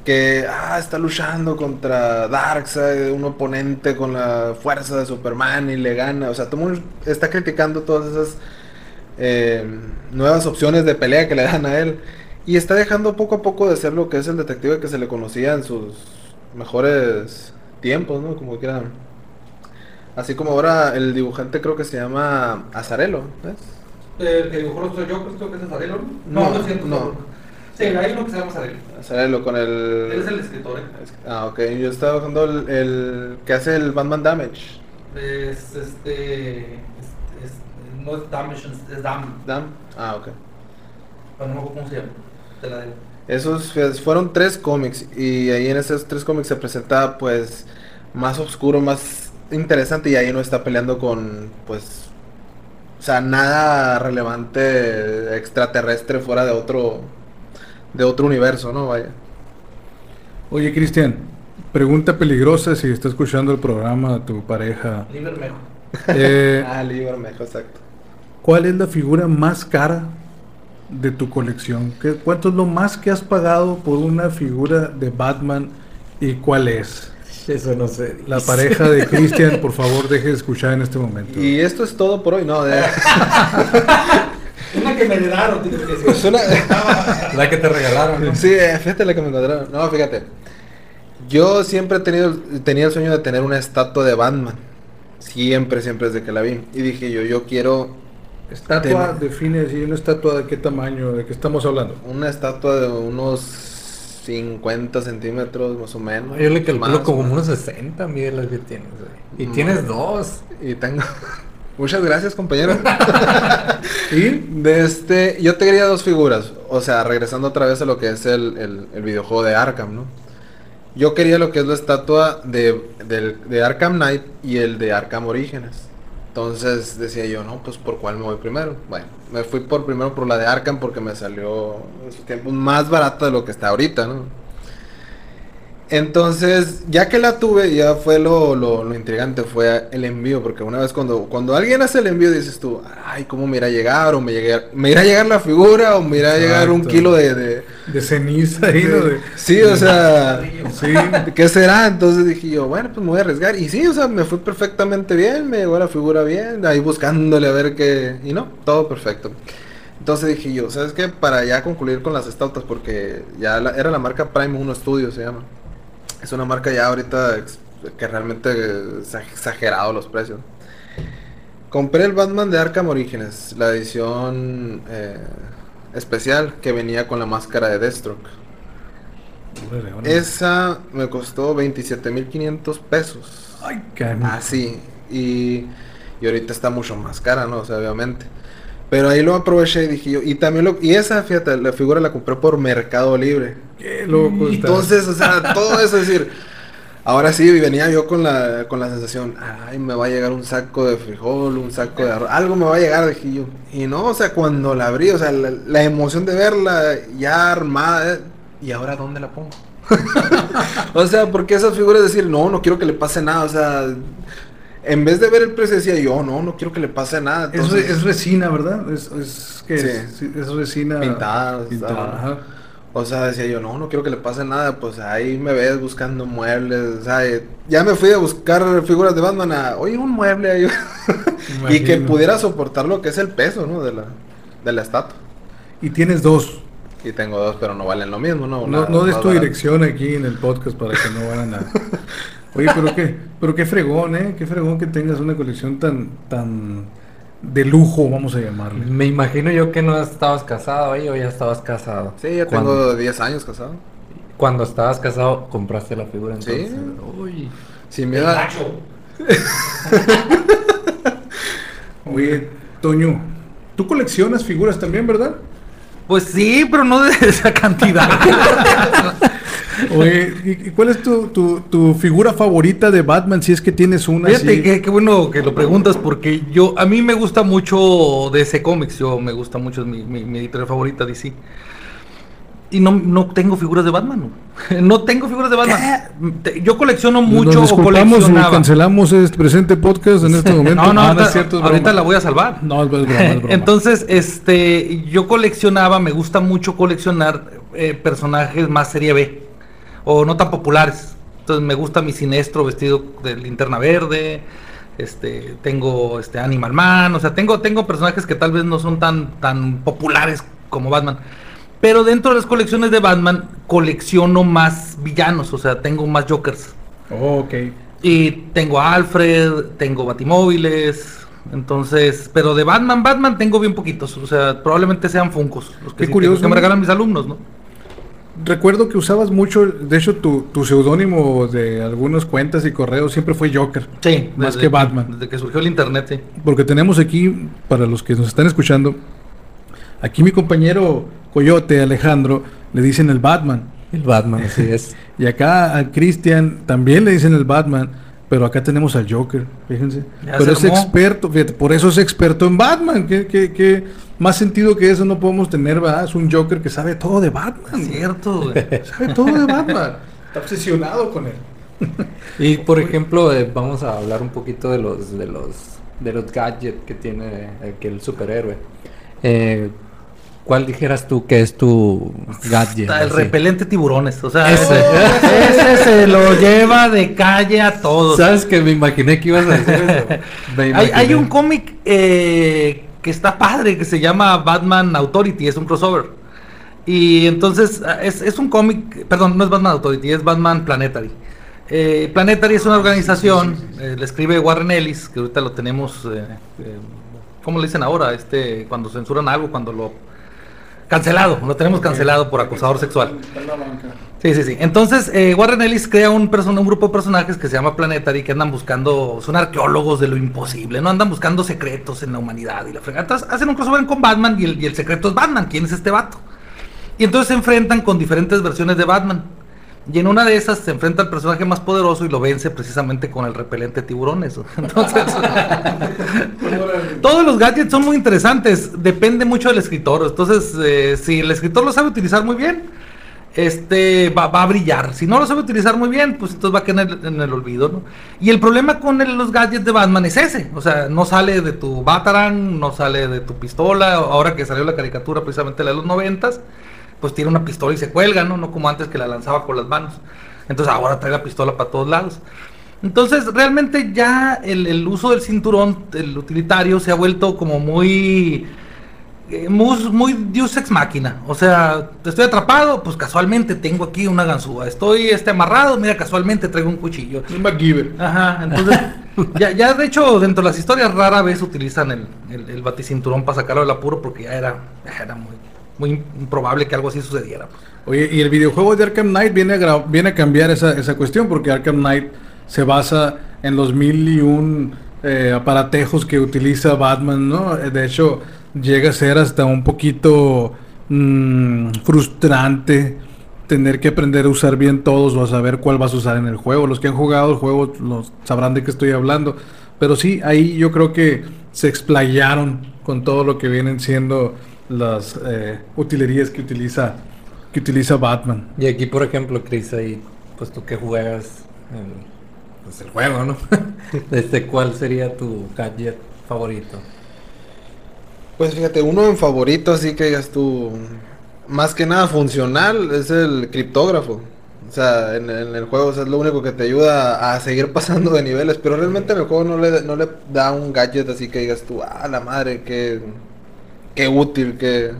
que ah, está luchando contra Darkseid, un oponente con la fuerza de Superman y le gana, o sea, todo el mundo está criticando todas esas eh, nuevas opciones de pelea que le dan a él y está dejando poco a poco de ser lo que es el detective que se le conocía en sus mejores tiempos, ¿no? Como quieran. Así como ahora el dibujante creo que se llama Azarelo, ¿ves? El que dibujó los yo creo que es Azarelo. No, No, lo siento. no. no. Sí, hay uno que se llama Azarelo. Azarelo con el... Él es el escritor, ¿eh? Ah, ok. Yo estaba bajando el, el que hace el Batman Damage. Es este. es- es- no es Damage, es, es Dam. Dam. Ah, ok. Pero no me acuerdo cómo se llama. La. Esos fue- fueron tres cómics y ahí en esos tres cómics se presenta pues más oscuro, más interesante y ahí no está peleando con pues o sea, nada relevante extraterrestre fuera de otro de otro universo, ¿no? Vaya. Oye, Cristian, pregunta peligrosa si está escuchando el programa tu pareja. Libermejo. Eh, [laughs] Ah, Libermejo, exacto. ¿Cuál es la figura más cara de tu colección? ¿Qué, ¿Cuánto es lo más que has pagado por una figura de Batman y cuál es? Eso no sé. La pareja de Cristian, por favor, deje de escuchar en este momento. Y esto es todo por hoy, no, de- [laughs] Una que me heredaron, tienes que decir. es una- [laughs] La que te regalaron, ¿no? Sí, eh, fíjate la que me encontraron. No, fíjate. Yo siempre he tenido, tenía el sueño de tener una estatua de Batman. Siempre, siempre desde que la vi. Y dije yo, yo quiero Estatua, Tema. define una estatua de qué tamaño, de qué estamos hablando. una estatua de unos 50 centímetros más o menos. Yo le calculo Más, como más. unos 60 mide las que tienes, güey. Y Mm. tienes dos. Y tengo... [laughs] Muchas gracias, compañero. [laughs] ¿Y? De este, yo te quería dos figuras. O sea, regresando otra vez a lo que es el, el- el videojuego de Arkham, ¿no? Yo quería lo que es la estatua de, del- de Arkham Knight y el de Arkham Orígenes. Entonces decía yo, no, pues por cuál me voy primero. Bueno, me fui por primero por la de Arkham porque me salió en su tiempo más barata de lo que está ahorita, ¿no? Entonces, ya que la tuve, ya fue lo, lo, lo intrigante, fue el envío, porque una vez cuando, cuando alguien hace el envío dices tú, ay, ¿cómo me irá a llegar? O me, llegar, me irá a llegar la figura, o me irá a llegar un kilo de... de- De ceniza ahí, ¿no? De- sí, o sea, [laughs] sí. ¿qué será? Entonces dije yo, bueno, pues me voy a arriesgar. Y sí, o sea, me fue perfectamente bien, me llegó la figura bien, ahí buscándole a ver qué... Y no, todo perfecto. Entonces dije yo, ¿sabes qué? Para ya concluir con las estatuas, porque ya la- era la marca Prime 1 Studio, se llama. Es una marca ya ahorita que realmente es exagerado los precios. Compré el Batman de Arkham Origins, la edición eh, especial que venía con la máscara de Deathstroke. Esa me costó 27.500 pesos. Ay. Así. Y, y ahorita está mucho más cara, ¿no? O sea, obviamente. Pero ahí lo aproveché y dije yo. Y también lo. Y esa, fíjate, la figura la compré por Mercado Libre. Qué loco está. Entonces, o sea, todo eso es decir. Ahora sí, venía yo con la, con la sensación, ay, me va a llegar un saco de frijol, un saco de arroz, algo me va a llegar, dije yo. Y no, o sea, cuando la abrí, o sea, la, la emoción de verla ya armada, eh, ¿y ahora dónde la pongo? [laughs] o sea, porque esas figuras decir, no, no quiero que le pase nada, o sea, en vez de ver el precio decía yo, no, no quiero que le pase nada. Es, Entonces, es resina, ¿verdad? Es, es, ¿qué Sí. es? Resina Pintada, pintada, ajá. O sea, decía yo, no, no quiero que le pase nada, pues ahí me ves buscando muebles, o sea, eh, ya me fui a buscar figuras de Batman a, oye, un mueble ahí, [laughs] y que pudiera soportar lo que es el peso, ¿no? De la, de la estatua. Y tienes dos. Y tengo dos, pero no valen lo mismo, ¿no? No, Una no des tu dirección aquí en el podcast para que no vayan a... [laughs] Oye, pero qué, pero qué fregón, ¿eh? Qué fregón que tengas una colección tan, tan de lujo, vamos a llamarle. Me imagino yo que no estabas casado ahí o ya estabas casado. Sí, ya Cuando- tengo 10 años casado. Cuando estabas casado, compraste la figura Sí. entonces. Uy. Sin miedo. [laughs] Oye, Toño, tú coleccionas figuras también, ¿verdad? Pues sí, pero no de esa cantidad. [laughs] Oye, ¿y y cuál es tu, tu, tu figura favorita de Batman? Si es que tienes una Fíjate que qué bueno que lo preguntas porque yo a mí me gusta mucho DC Comics, yo me gusta mucho es mi, mi, mi editorial favorita DC. y no, no tengo figuras de Batman. No [laughs] tengo figuras de Batman. Yo colecciono mucho Nos o disculpamos, coleccionaba. cancelamos este presente podcast en este [laughs] momento. No, no, Ah, ahorita, es cierto, es ahorita la voy a salvar. No, es broma, es broma. [laughs] Entonces, este, yo coleccionaba, me gusta mucho coleccionar eh, personajes más serie B o no tan populares. Entonces me gusta mi siniestro vestido de linterna verde. Este, tengo este Animal Man, o sea, tengo, tengo personajes que tal vez no son tan, tan populares como Batman. Pero dentro de las colecciones de Batman colecciono más villanos, o sea, tengo más Jokers. Oh, ok. Y tengo a Alfred, tengo Batimóviles. Entonces, pero de Batman, Batman tengo bien poquitos. O sea, probablemente sean Funcos. Los que, Qué sí curioso, tengo, que me regalan mis alumnos, ¿no? Recuerdo que usabas mucho, de hecho, tu, tu seudónimo de algunas cuentas y correos siempre fue Joker. Sí, Más desde que Batman. Desde que surgió el internet, sí. Porque tenemos aquí, para los que nos están escuchando, aquí mi compañero Coyote, Alejandro, le dicen el Batman. El Batman, así es. [laughs] Y acá a Christian también le dicen el Batman, pero acá tenemos al Joker, fíjense. Ya pero es experto, fíjate, por eso es experto en Batman. ¿Qué, qué, qué más sentido que eso no podemos tener, ¿verdad? Es un Joker que sabe todo de Batman. Cierto, güey. [laughs] Sabe todo de Batman. Está obsesionado con él. Y por ejemplo, eh, vamos a hablar un poquito de los de los de los gadgets que tiene eh, que el superhéroe. Eh, ¿Cuál dijeras tú que es tu gadget? Está el así? repelente tiburones. O sea, Ese. se lo lleva de calle a todos. ¿Sabes que me imaginé que ibas a decir eso? [laughs] Me Hay, un cómic eh, que está padre, que se llama Batman Authority, es un crossover. Y entonces ah, es, es un cómic, perdón, no es Batman Authority, es Batman Planetary. Eh, Planetary es una organización, eh, le escribe Warren Ellis, que ahorita lo tenemos, eh, ¿cómo le dicen ahora? Este, cuando censuran algo, cuando lo... Cancelado, lo tenemos cancelado por acosador sexual. Sí, sí, sí. Entonces, eh, Warren Ellis crea un, person- un grupo de personajes que se llama Planetary, que andan buscando, son arqueólogos de lo imposible, ¿no? Andan buscando secretos en la humanidad y la fregada. Hacen un crossover con Batman y el, y el secreto es Batman. ¿Quién es este vato? Y entonces se enfrentan con diferentes versiones de Batman. Y en una de esas se enfrenta al personaje más poderoso y lo vence precisamente con el repelente tiburones. [laughs] Entonces, todos los gadgets son muy interesantes. Depende mucho del escritor. Entonces, eh, si el escritor lo sabe utilizar muy bien, este va, va a brillar. Si no lo sabe utilizar muy bien, pues entonces va a quedar en el, olvido. Y el problema con los gadgets de Batman es ese. O sea, no sale de tu Batarang, no sale de tu pistola. Ahora que salió la caricatura precisamente la de los noventas, pues tiene una pistola y se cuelga, ¿no? No como antes que la lanzaba con las manos. Entonces ahora trae la pistola para todos lados. Entonces, realmente ya el, el uso del cinturón, el utilitario, se ha vuelto como muy eh, muy, muy Deus Ex Máquina. O sea, estoy atrapado, pues casualmente tengo aquí una ganzúa. Estoy este, amarrado, mira, casualmente traigo un cuchillo. Un MacGyver. Ajá, entonces, ya, ya de hecho, dentro de las historias rara vez utilizan el, el, el baticinturón para sacarlo del apuro porque ya era, ya era muy, muy improbable que algo así sucediera. pues. Oye, y el videojuego de Arkham Knight viene a, viene a cambiar esa, esa cuestión, porque Arkham Knight se basa en los mil y un eh, aparatejos que utiliza Batman, ¿no? Eh, De hecho, llega a ser hasta un poquito mm, frustrante tener que aprender a usar bien todos o a saber cuál vas a usar en el juego. Los que han jugado el juego los sabrán de qué estoy hablando. Pero sí, ahí yo creo que se explayaron con todo lo que vienen siendo las eh, utilerías que utiliza que utiliza Batman. Y aquí, por ejemplo, Chris, ahí, pues tú que juegas el, pues, el juego, ¿no? [laughs] este, ¿Cuál sería tu gadget favorito? Pues fíjate, uno en favorito, así que digas tú, más que nada funcional, es el criptógrafo. O sea, en, en el juego o sea, es lo único que te ayuda a seguir [laughs] pasando de niveles, pero realmente en el juego no le, no le da un gadget así que digas tú, ah, la madre, qué, qué útil, qué,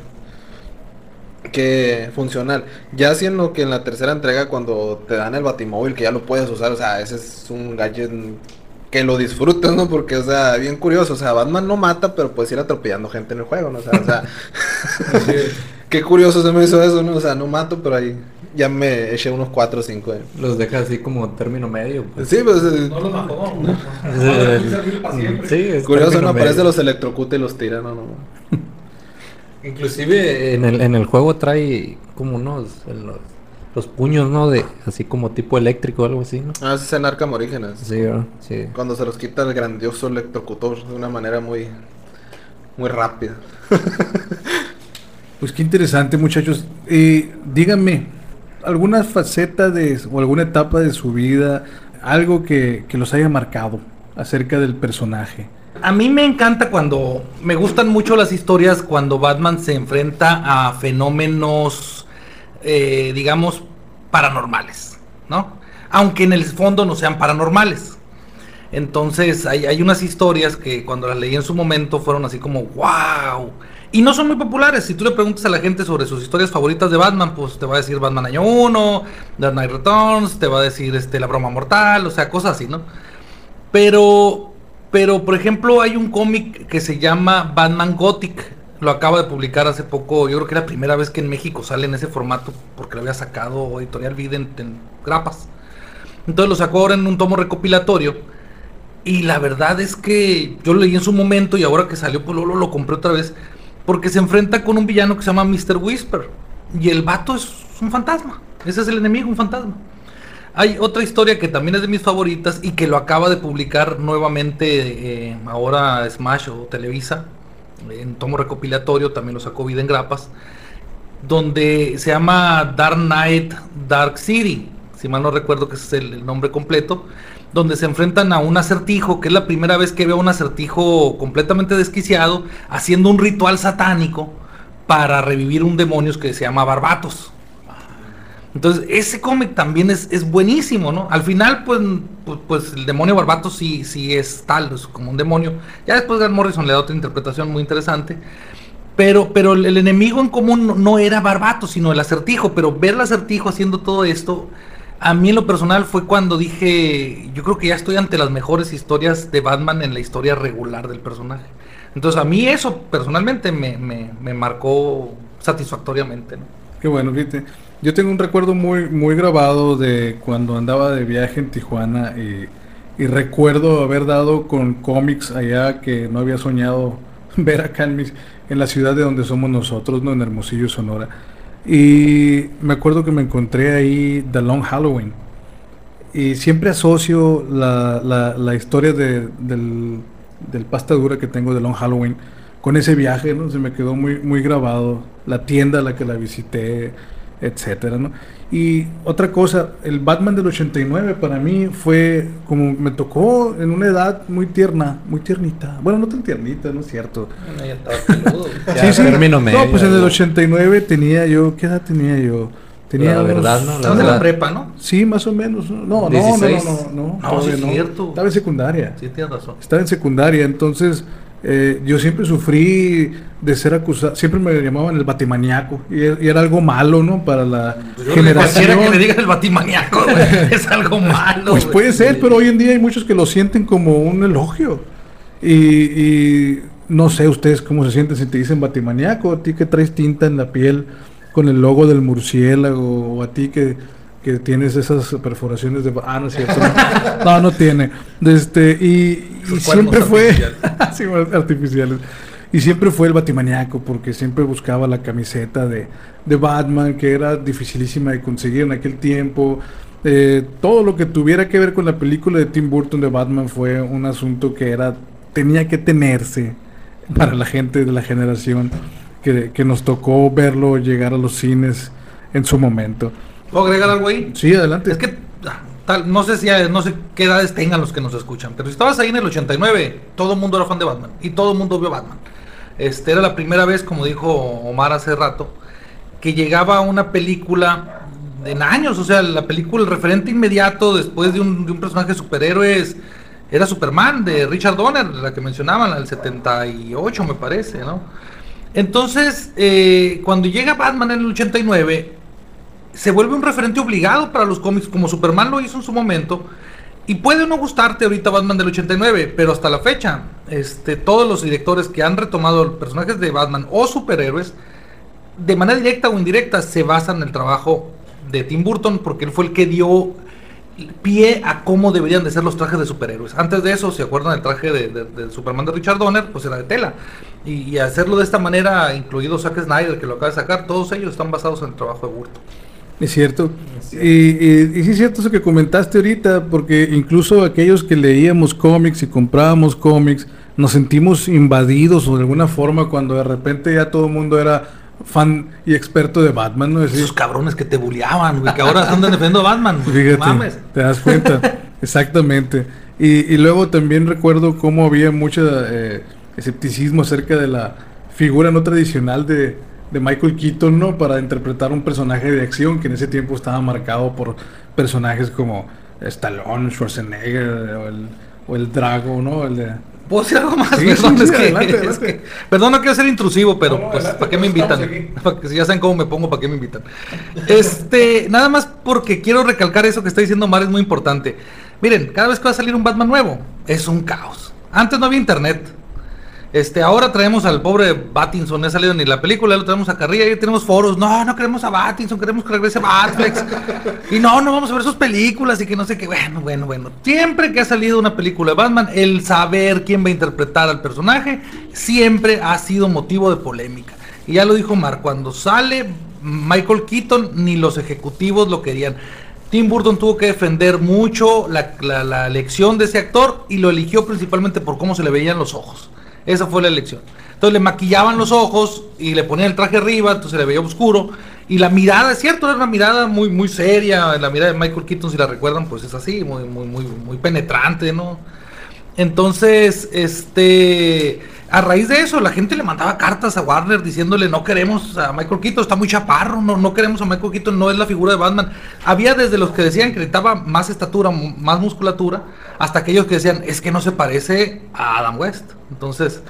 qué funcional. Ya siendo que en la tercera entrega cuando te dan el batimóvil que ya lo puedes usar, o sea, ese es un gadget que lo disfrutes, ¿no? Porque, o sea, bien curioso, o sea, Batman no mata, pero puedes ir atropellando gente en el juego, ¿no? O sea, o sea qué curioso se me hizo eso, ¿no? O sea, no mato, pero ahí ya me eché unos 4 o 5. Eh. Los deja así como término medio. Pues. Sí, pues eh, lo bajó. Eh, sí, es curioso, ¿no? Aparece medio. los electrocuta y los tira, ¿no? no. Inclusive en el, en el juego trae como unos en los, los puños, ¿no? De así como tipo eléctrico o algo así, ¿no? Ah, ese es en Arkham Orígenes. Sí, sí. Cuando se los quita el grandioso electrocutor de una manera muy, muy rápida. Pues qué interesante, muchachos. Eh, díganme, ¿alguna faceta de, o alguna etapa de su vida, algo que, que los haya marcado acerca del personaje? A mí me encanta cuando me gustan mucho las historias cuando Batman se enfrenta a fenómenos, eh, digamos, paranormales, ¿no? Aunque en el fondo no sean paranormales. Entonces hay, hay unas historias que cuando las leí en su momento fueron así como, wow. Y no son muy populares. Si tú le preguntas a la gente sobre sus historias favoritas de Batman, pues te va a decir Batman Año 1, Dark Knight Returns, te va a decir este, La Broma Mortal, o sea, cosas así, ¿no? Pero, pero por ejemplo, hay un cómic que se llama Batman Gothic. Lo acaba de publicar hace poco. Yo creo que es la primera vez que en México sale en ese formato porque lo había sacado Editorial Vident en grapas. Entonces lo sacó ahora en un tomo recopilatorio. Y la verdad es que yo lo leí en su momento y ahora que salió, pues lo, lo compré otra vez. Porque se enfrenta con un villano que se llama Mr. Whisper. Y el vato es un fantasma. Ese es el enemigo, un fantasma. Hay otra historia que también es de mis favoritas y que lo acaba de publicar nuevamente eh, ahora Smash o Televisa. En tomo recopilatorio, también lo sacó Vida en Grapas. Donde se llama Dark Knight Dark City. Si mal no recuerdo que es el, el nombre completo donde se enfrentan a un acertijo, que es la primera vez que veo un acertijo completamente desquiciado, haciendo un ritual satánico para revivir un demonio que se llama Barbatos. Entonces, ese cómic también es, es, buenísimo, ¿no? Al final, pues, pues, pues, el demonio Barbatos sí, sí es tal, es como un demonio. Ya después Grant Morrison le da otra interpretación muy interesante. Pero, pero el, enemigo en común no, no era Barbatos, sino el acertijo. Pero ver el acertijo haciendo todo esto, a mí en lo personal fue cuando dije, yo creo que ya estoy ante las mejores historias de Batman en la historia regular del personaje. Entonces a mí eso personalmente me, me, me marcó satisfactoriamente. ¿no? Qué bueno, fíjate. Yo tengo un recuerdo muy, muy grabado de cuando andaba de viaje en Tijuana y, recuerdo haber dado con cómics allá que no había soñado [laughs] ver acá en, en la ciudad de donde somos nosotros, ¿no? en Hermosillo, Sonora. Y me acuerdo que me encontré ahí The Long Halloween. Y siempre asocio la, la, la historia de, del, del, pasta dura que tengo de Long Halloween con ese viaje, ¿no? Se me quedó muy, muy grabado. La tienda a la que la visité, etcétera, ¿no? Y otra cosa, el Batman del 89 para mí fue como me tocó en una edad muy tierna, muy tiernita. Bueno, no tan tiernita, ¿no es cierto? Bueno, ya estaba peludo. [laughs] sí, sí. No, pues en el 89 tenía yo, ¿qué edad tenía yo? Tenía la verdad, ¿no? La, de la prepa, ¿no? Sí, más o menos. No, no, no, no, no, no. No, sí es cierto. Estaba en secundaria. Sí, tienes razón. Estaba en secundaria, entonces eh, yo siempre sufrí de ser acusado, siempre me llamaban el batimaniaco y, y era algo malo, ¿no? Para la Yo generación. Cualquiera que le diga el batimaniaco [laughs] güey, es algo malo. Pues puede ser, pero hoy en día hay muchos que lo sienten como un elogio. Y, y no sé ustedes cómo se sienten si te dicen batimaniaco, a ti que traes tinta en la piel con el logo del murciélago, o a ti que, que tienes esas perforaciones de... Ah, no es cierto. No, no, no tiene. Este, y, siempre fue... [laughs] artificiales. Y siempre fue el batimaniaco, porque siempre buscaba la camiseta de, de Batman, que era dificilísima de conseguir en aquel tiempo. Eh, todo lo que tuviera que ver con la película de Tim Burton de Batman fue un asunto que era tenía que tenerse para la gente de la generación que, que nos tocó verlo llegar a los cines en su momento. ¿Puedo agregar algo ahí? Sí, adelante. Es que ah, tal, no sé si no sé qué edades tengan los que nos escuchan, pero si estabas ahí en el 89, todo el mundo era fan de Batman y todo el mundo vio Batman. Este era la primera vez, como dijo Omar hace rato, que llegaba una película en años, o sea, la película, el referente inmediato después de un, de un personaje de superhéroes era Superman de Richard Donner, la que mencionaban, el 78 me parece, ¿no? Entonces, eh, cuando llega Batman en el 89, se vuelve un referente obligado para los cómics, como Superman lo hizo en su momento. Y puede no gustarte ahorita Batman del 89, pero hasta la fecha, este, todos los directores que han retomado personajes de Batman o superhéroes, de manera directa o indirecta, se basan en el trabajo de Tim Burton, porque él fue el que dio pie a cómo deberían de ser los trajes de superhéroes. Antes de eso, ¿se acuerdan el traje de Superman de Richard Donner? Pues era de tela. Y, y, hacerlo de esta manera, incluido Zack Snyder, que lo acaba de sacar, todos ellos están basados en el trabajo de Burton. Es cierto. Y, y, y, sí es cierto eso que comentaste ahorita, porque incluso aquellos que leíamos cómics y comprábamos cómics, nos sentimos invadidos o de alguna forma cuando de repente ya todo el mundo era fan y experto de Batman, ¿no? Es Esos cabrones que te bulleaban, güey, que ahora andan defendiendo a Batman. Fíjate, Mames. te das cuenta, [laughs] exactamente. Y, y luego también recuerdo cómo había mucho eh, escepticismo acerca de la figura no tradicional de, de Michael Keaton, ¿no? Para interpretar un personaje de acción que en ese tiempo estaba marcado por personajes como Stallone, Schwarzenegger o el, o el Drago, ¿no? El de, ¿Puedo decir algo más? Sí, perdón, sí, es que, adelante, es adelante. que- perdón, no quiero ser intrusivo, pero No, pues, adelante, ¿para qué me estamos invitan? Para que si ya saben cómo me pongo, ¿para qué me invitan? Este, nada más porque quiero recalcar eso que está diciendo Mar, es muy importante. Miren, cada vez que va a salir un Batman nuevo, es un caos. Antes no había internet. Este, ahora traemos al pobre Battinson, no ha salido ni la película, lo traemos a Carrilla, y tenemos foros, no, no queremos a Battinson, queremos que regrese Batflex, [laughs] y no, no vamos a ver sus películas, y que no sé qué, bueno, bueno, bueno, siempre que ha salido una película de Batman, el saber quién va a interpretar al personaje, siempre ha sido motivo de polémica, y ya lo dijo Mar, cuando sale Michael Keaton, ni los ejecutivos lo querían, Tim Burton tuvo que defender mucho la, la- la elección de ese actor y lo eligió principalmente por cómo se le veían los ojos. Esa fue la elección. Entonces le maquillaban los ojos y le ponían el traje arriba, entonces se le veía oscuro. Y la mirada, es cierto, era una mirada muy, muy seria. La mirada de Michael Keaton, si la recuerdan, pues es así, muy, muy, muy, muy penetrante, ¿no? Entonces, este, a raíz de eso, la gente le mandaba cartas a Warner diciéndole no queremos a Michael Keaton, está muy chaparro, no, no queremos a Michael Keaton, no es la figura de Batman. Había desde los que decían que necesitaba más estatura, más musculatura, hasta aquellos que decían es que no se parece a Adam West. Entonces,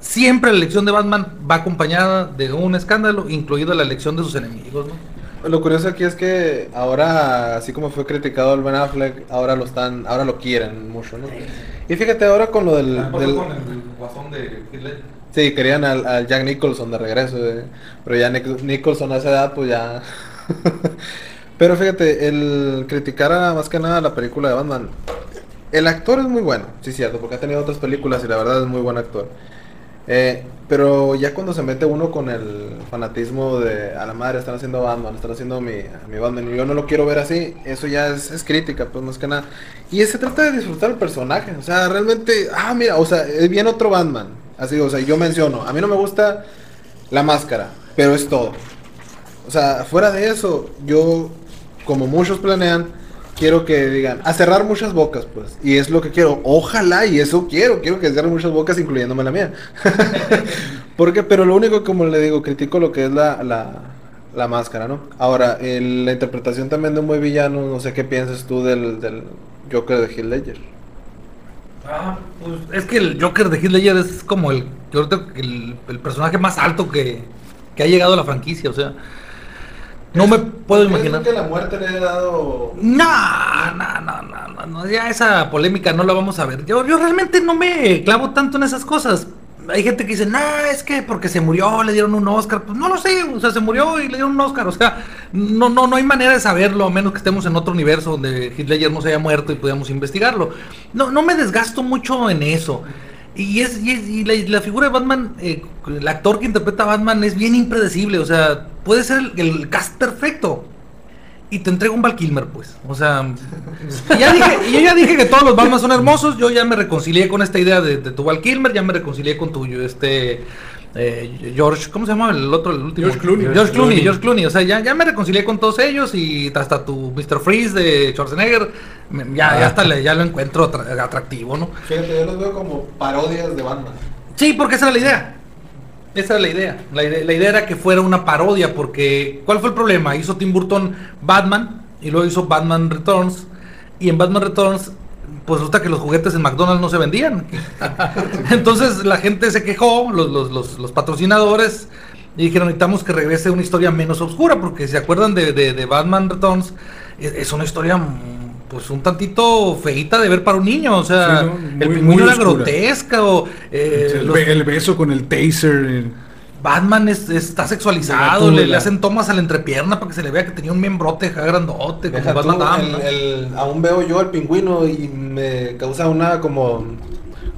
siempre la elección de Batman va acompañada de un escándalo, incluido la elección de sus enemigos, ¿no? Lo curioso aquí es que ahora, así como fue criticado el Ben Affleck, ahora lo están, ahora lo quieren mucho, ¿no? Y fíjate ahora con lo del, del- guasón de sí, querían al, al Jack Nicholson de regreso, eh, pero ya Nic- Nicholson a esa edad, pues ya. [laughs] pero fíjate, el criticar a, más que nada la película de Batman, el actor es muy bueno, sí cierto, porque ha tenido otras películas y la verdad es muy buen actor. Eh, pero ya cuando se mete uno con el fanatismo de a la madre están haciendo Batman, están haciendo mi, mi Batman y yo no lo quiero ver así, eso ya es, es crítica, pues más que nada. Y se trata de disfrutar el personaje, o sea, realmente, ah, mira, o sea, es bien otro Batman. Así, o sea, yo menciono, a mí no me gusta la máscara, pero es todo. O sea, fuera de eso, yo, como muchos planean, quiero que digan, a cerrar muchas bocas, pues. Y es lo que quiero. Ojalá, y eso quiero. Quiero que cierren muchas bocas, incluyéndome la mía. [laughs] Porque, pero lo único, como le digo, critico lo que es la, la, la máscara, ¿no? Ahora, la interpretación también de un buen villano, no sé qué piensas tú del, del Joker de Heath Ledger. Ah, pues es que el Joker de Heath Ledger es como el, yo creo que el, el personaje más alto que, que ha llegado a la franquicia, o sea, no me puedo imaginar. que la muerte le ha dado... No, no, no, no, no, no, ya esa polémica no la vamos a ver. Yo, yo realmente no me clavo tanto en esas cosas. Hay gente que dice, no, es que porque se murió, le dieron un Oscar. Pues no lo sé, o sea, se murió y le dieron un Oscar. O sea, no, no, no hay manera de saberlo, a menos que estemos en otro universo donde Ledger no se haya muerto y podamos investigarlo. No, no me desgasto mucho en eso. Y, es, y, es- y la, figura de Batman, eh, el actor que interpreta a Batman es bien impredecible. O sea, puede ser el, el cast perfecto, y te entrego un Val Kilmer, pues. O sea, ya dije, yo ya dije que todos los Batman son hermosos. Yo ya me reconcilié con esta idea de, de tu Val Kilmer, ya me reconcilié con tuyo, este. Eh, George, ¿cómo se llama el otro, el último? George Clooney. George Clooney, Clooney. George Clooney. O sea, ya, ya me reconcilié con todos ellos y hasta tu Mr. Freeze de Schwarzenegger, ya, ya hasta le- ya lo encuentro atra- atractivo, ¿no? Fíjate, yo los veo como parodias de Batman. Sí, porque esa era la idea. Esa era la idea. La, ide- la idea era que fuera una parodia, porque ¿cuál fue el problema? Hizo Tim Burton Batman y luego hizo Batman Returns. Y en Batman Returns, pues resulta que los juguetes en McDonald's no se vendían. [laughs] Entonces la gente se quejó, los, los- los- los patrocinadores, y dijeron, necesitamos que regrese una historia menos oscura, porque si se acuerdan de, de- de Batman Returns, es, es una historia mm, pues un tantito feita de ver para un niño. O sea, Sí, ¿no? el Muy- pingüino muy era grotesca o... eh, el, los- be- el beso con el taser. Batman es- está sexualizado, le, le hacen tomas a la entrepierna para que se le vea que tenía un miembrote grandote, como Deja Batman tú, aún veo yo al pingüino y me causa una como,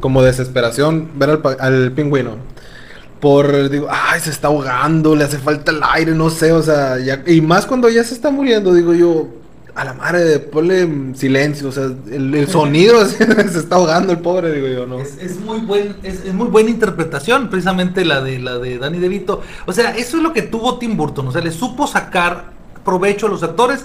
como desesperación ver al, pingüino. Por, digo, ay, se está ahogando, le hace falta el aire, no sé, o sea, ya- y más cuando ya se está muriendo, digo yo, a la madre, ponle silencio, o sea, el, el sonido [laughs] se, está ahogando el pobre, digo yo, ¿no? Es, muy buen, es, muy buena interpretación, precisamente la de la de Danny DeVito. O sea, eso es lo que tuvo Tim Burton. O sea, le supo sacar provecho a los actores.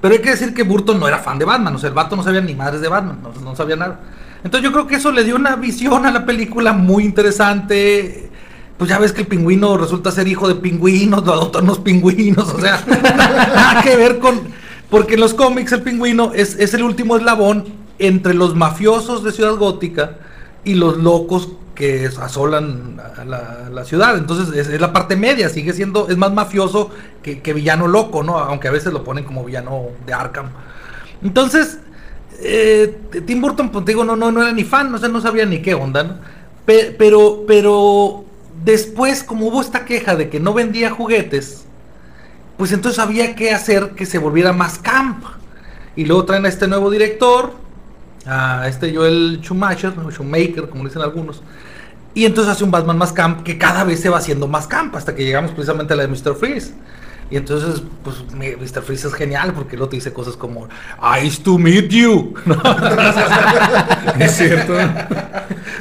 Pero hay que decir que Burton no era fan de Batman. O sea, el vato no sabía ni madres de Batman. No, no sabía nada. Entonces yo creo que eso le dio una visión a la película muy interesante. Pues ya ves que el pingüino resulta ser hijo de pingüinos, lo adoptan unos pingüinos, o sea, [laughs] nada que ver con... Porque en los cómics el pingüino es, es el último eslabón entre los mafiosos de Ciudad Gótica y los locos que asolan a la, la ciudad. Entonces es, la parte media, sigue siendo, es más mafioso que, villano loco, ¿no? Aunque a veces lo ponen como villano de Arkham. Entonces, eh, Tim Burton, pues digo, no, no, no era ni fan, o sea, no sabía ni qué onda, ¿no? Pe pero, pero después, como hubo esta queja de que no vendía juguetes, pues entonces había que hacer que se volviera más camp. Y luego traen a este nuevo director, a este Joel Schumacher, Schumacher, como dicen algunos. Y entonces hace un Batman más camp que cada vez se va haciendo más camp hasta que llegamos precisamente a la de Mr. Freeze. Y entonces, pues, Mr. Freeze es genial porque luego te dice cosas como, Ice to meet you. [laughs] es cierto.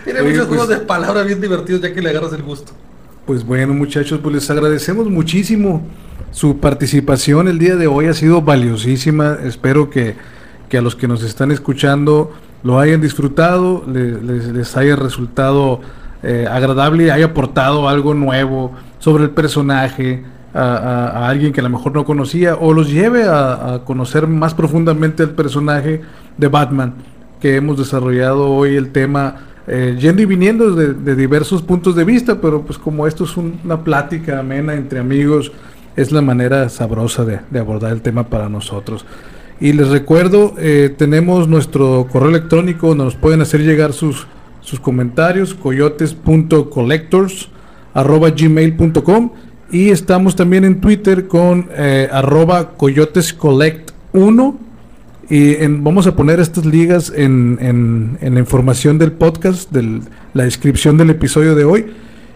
Tiene Oye, muchos pues, juegos de palabras bien divertidos ya que le agarras el gusto. Pues bueno, muchachos, pues les agradecemos muchísimo su participación el día de hoy. Ha sido valiosísima. Espero que, que a los que nos están escuchando lo hayan disfrutado, les, haya resultado eh, agradable, haya aportado algo nuevo sobre el personaje a, alguien que a lo mejor no conocía o los lleve a, conocer más profundamente el personaje de Batman que hemos desarrollado hoy el tema eh, yendo y viniendo de, diversos puntos de vista pero pues como esto es un, una plática amena entre amigos es la manera sabrosa de, abordar el tema para nosotros. Y les recuerdo eh, tenemos nuestro correo electrónico nos pueden hacer llegar sus sus comentarios coyotes.collectors arroba gmail.com y estamos también en Twitter con eh, arroba coyotescollect1 y vamos a poner estas ligas en, en, en la información del podcast, de la descripción del episodio de hoy.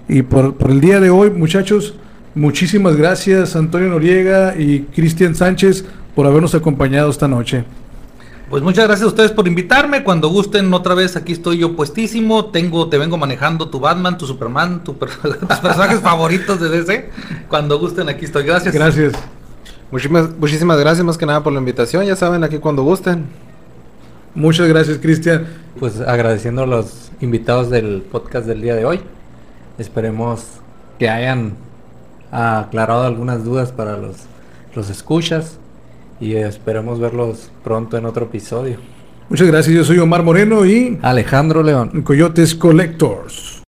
Y por, por, el día de hoy, muchachos, muchísimas gracias Antonio Noriega y Cristian Sánchez por habernos acompañado esta noche. Pues muchas gracias a ustedes por invitarme. Cuando gusten, otra vez aquí estoy yo puestísimo. Tengo, te vengo manejando tu Batman, tu Superman, tu per [laughs] tus personajes favoritos de DC. Cuando gusten, aquí estoy. Gracias. Gracias. Muchísimas, muchísimas gracias más que nada por la invitación. Ya saben, aquí cuando gusten. Muchas gracias, Cristian. Pues agradeciendo a los invitados del podcast del día de hoy. Esperemos que hayan aclarado algunas dudas para los, los escuchas y esperemos verlos pronto en otro episodio. Muchas gracias, yo soy Omar Moreno y Alejandro León. Coyotes Collectors.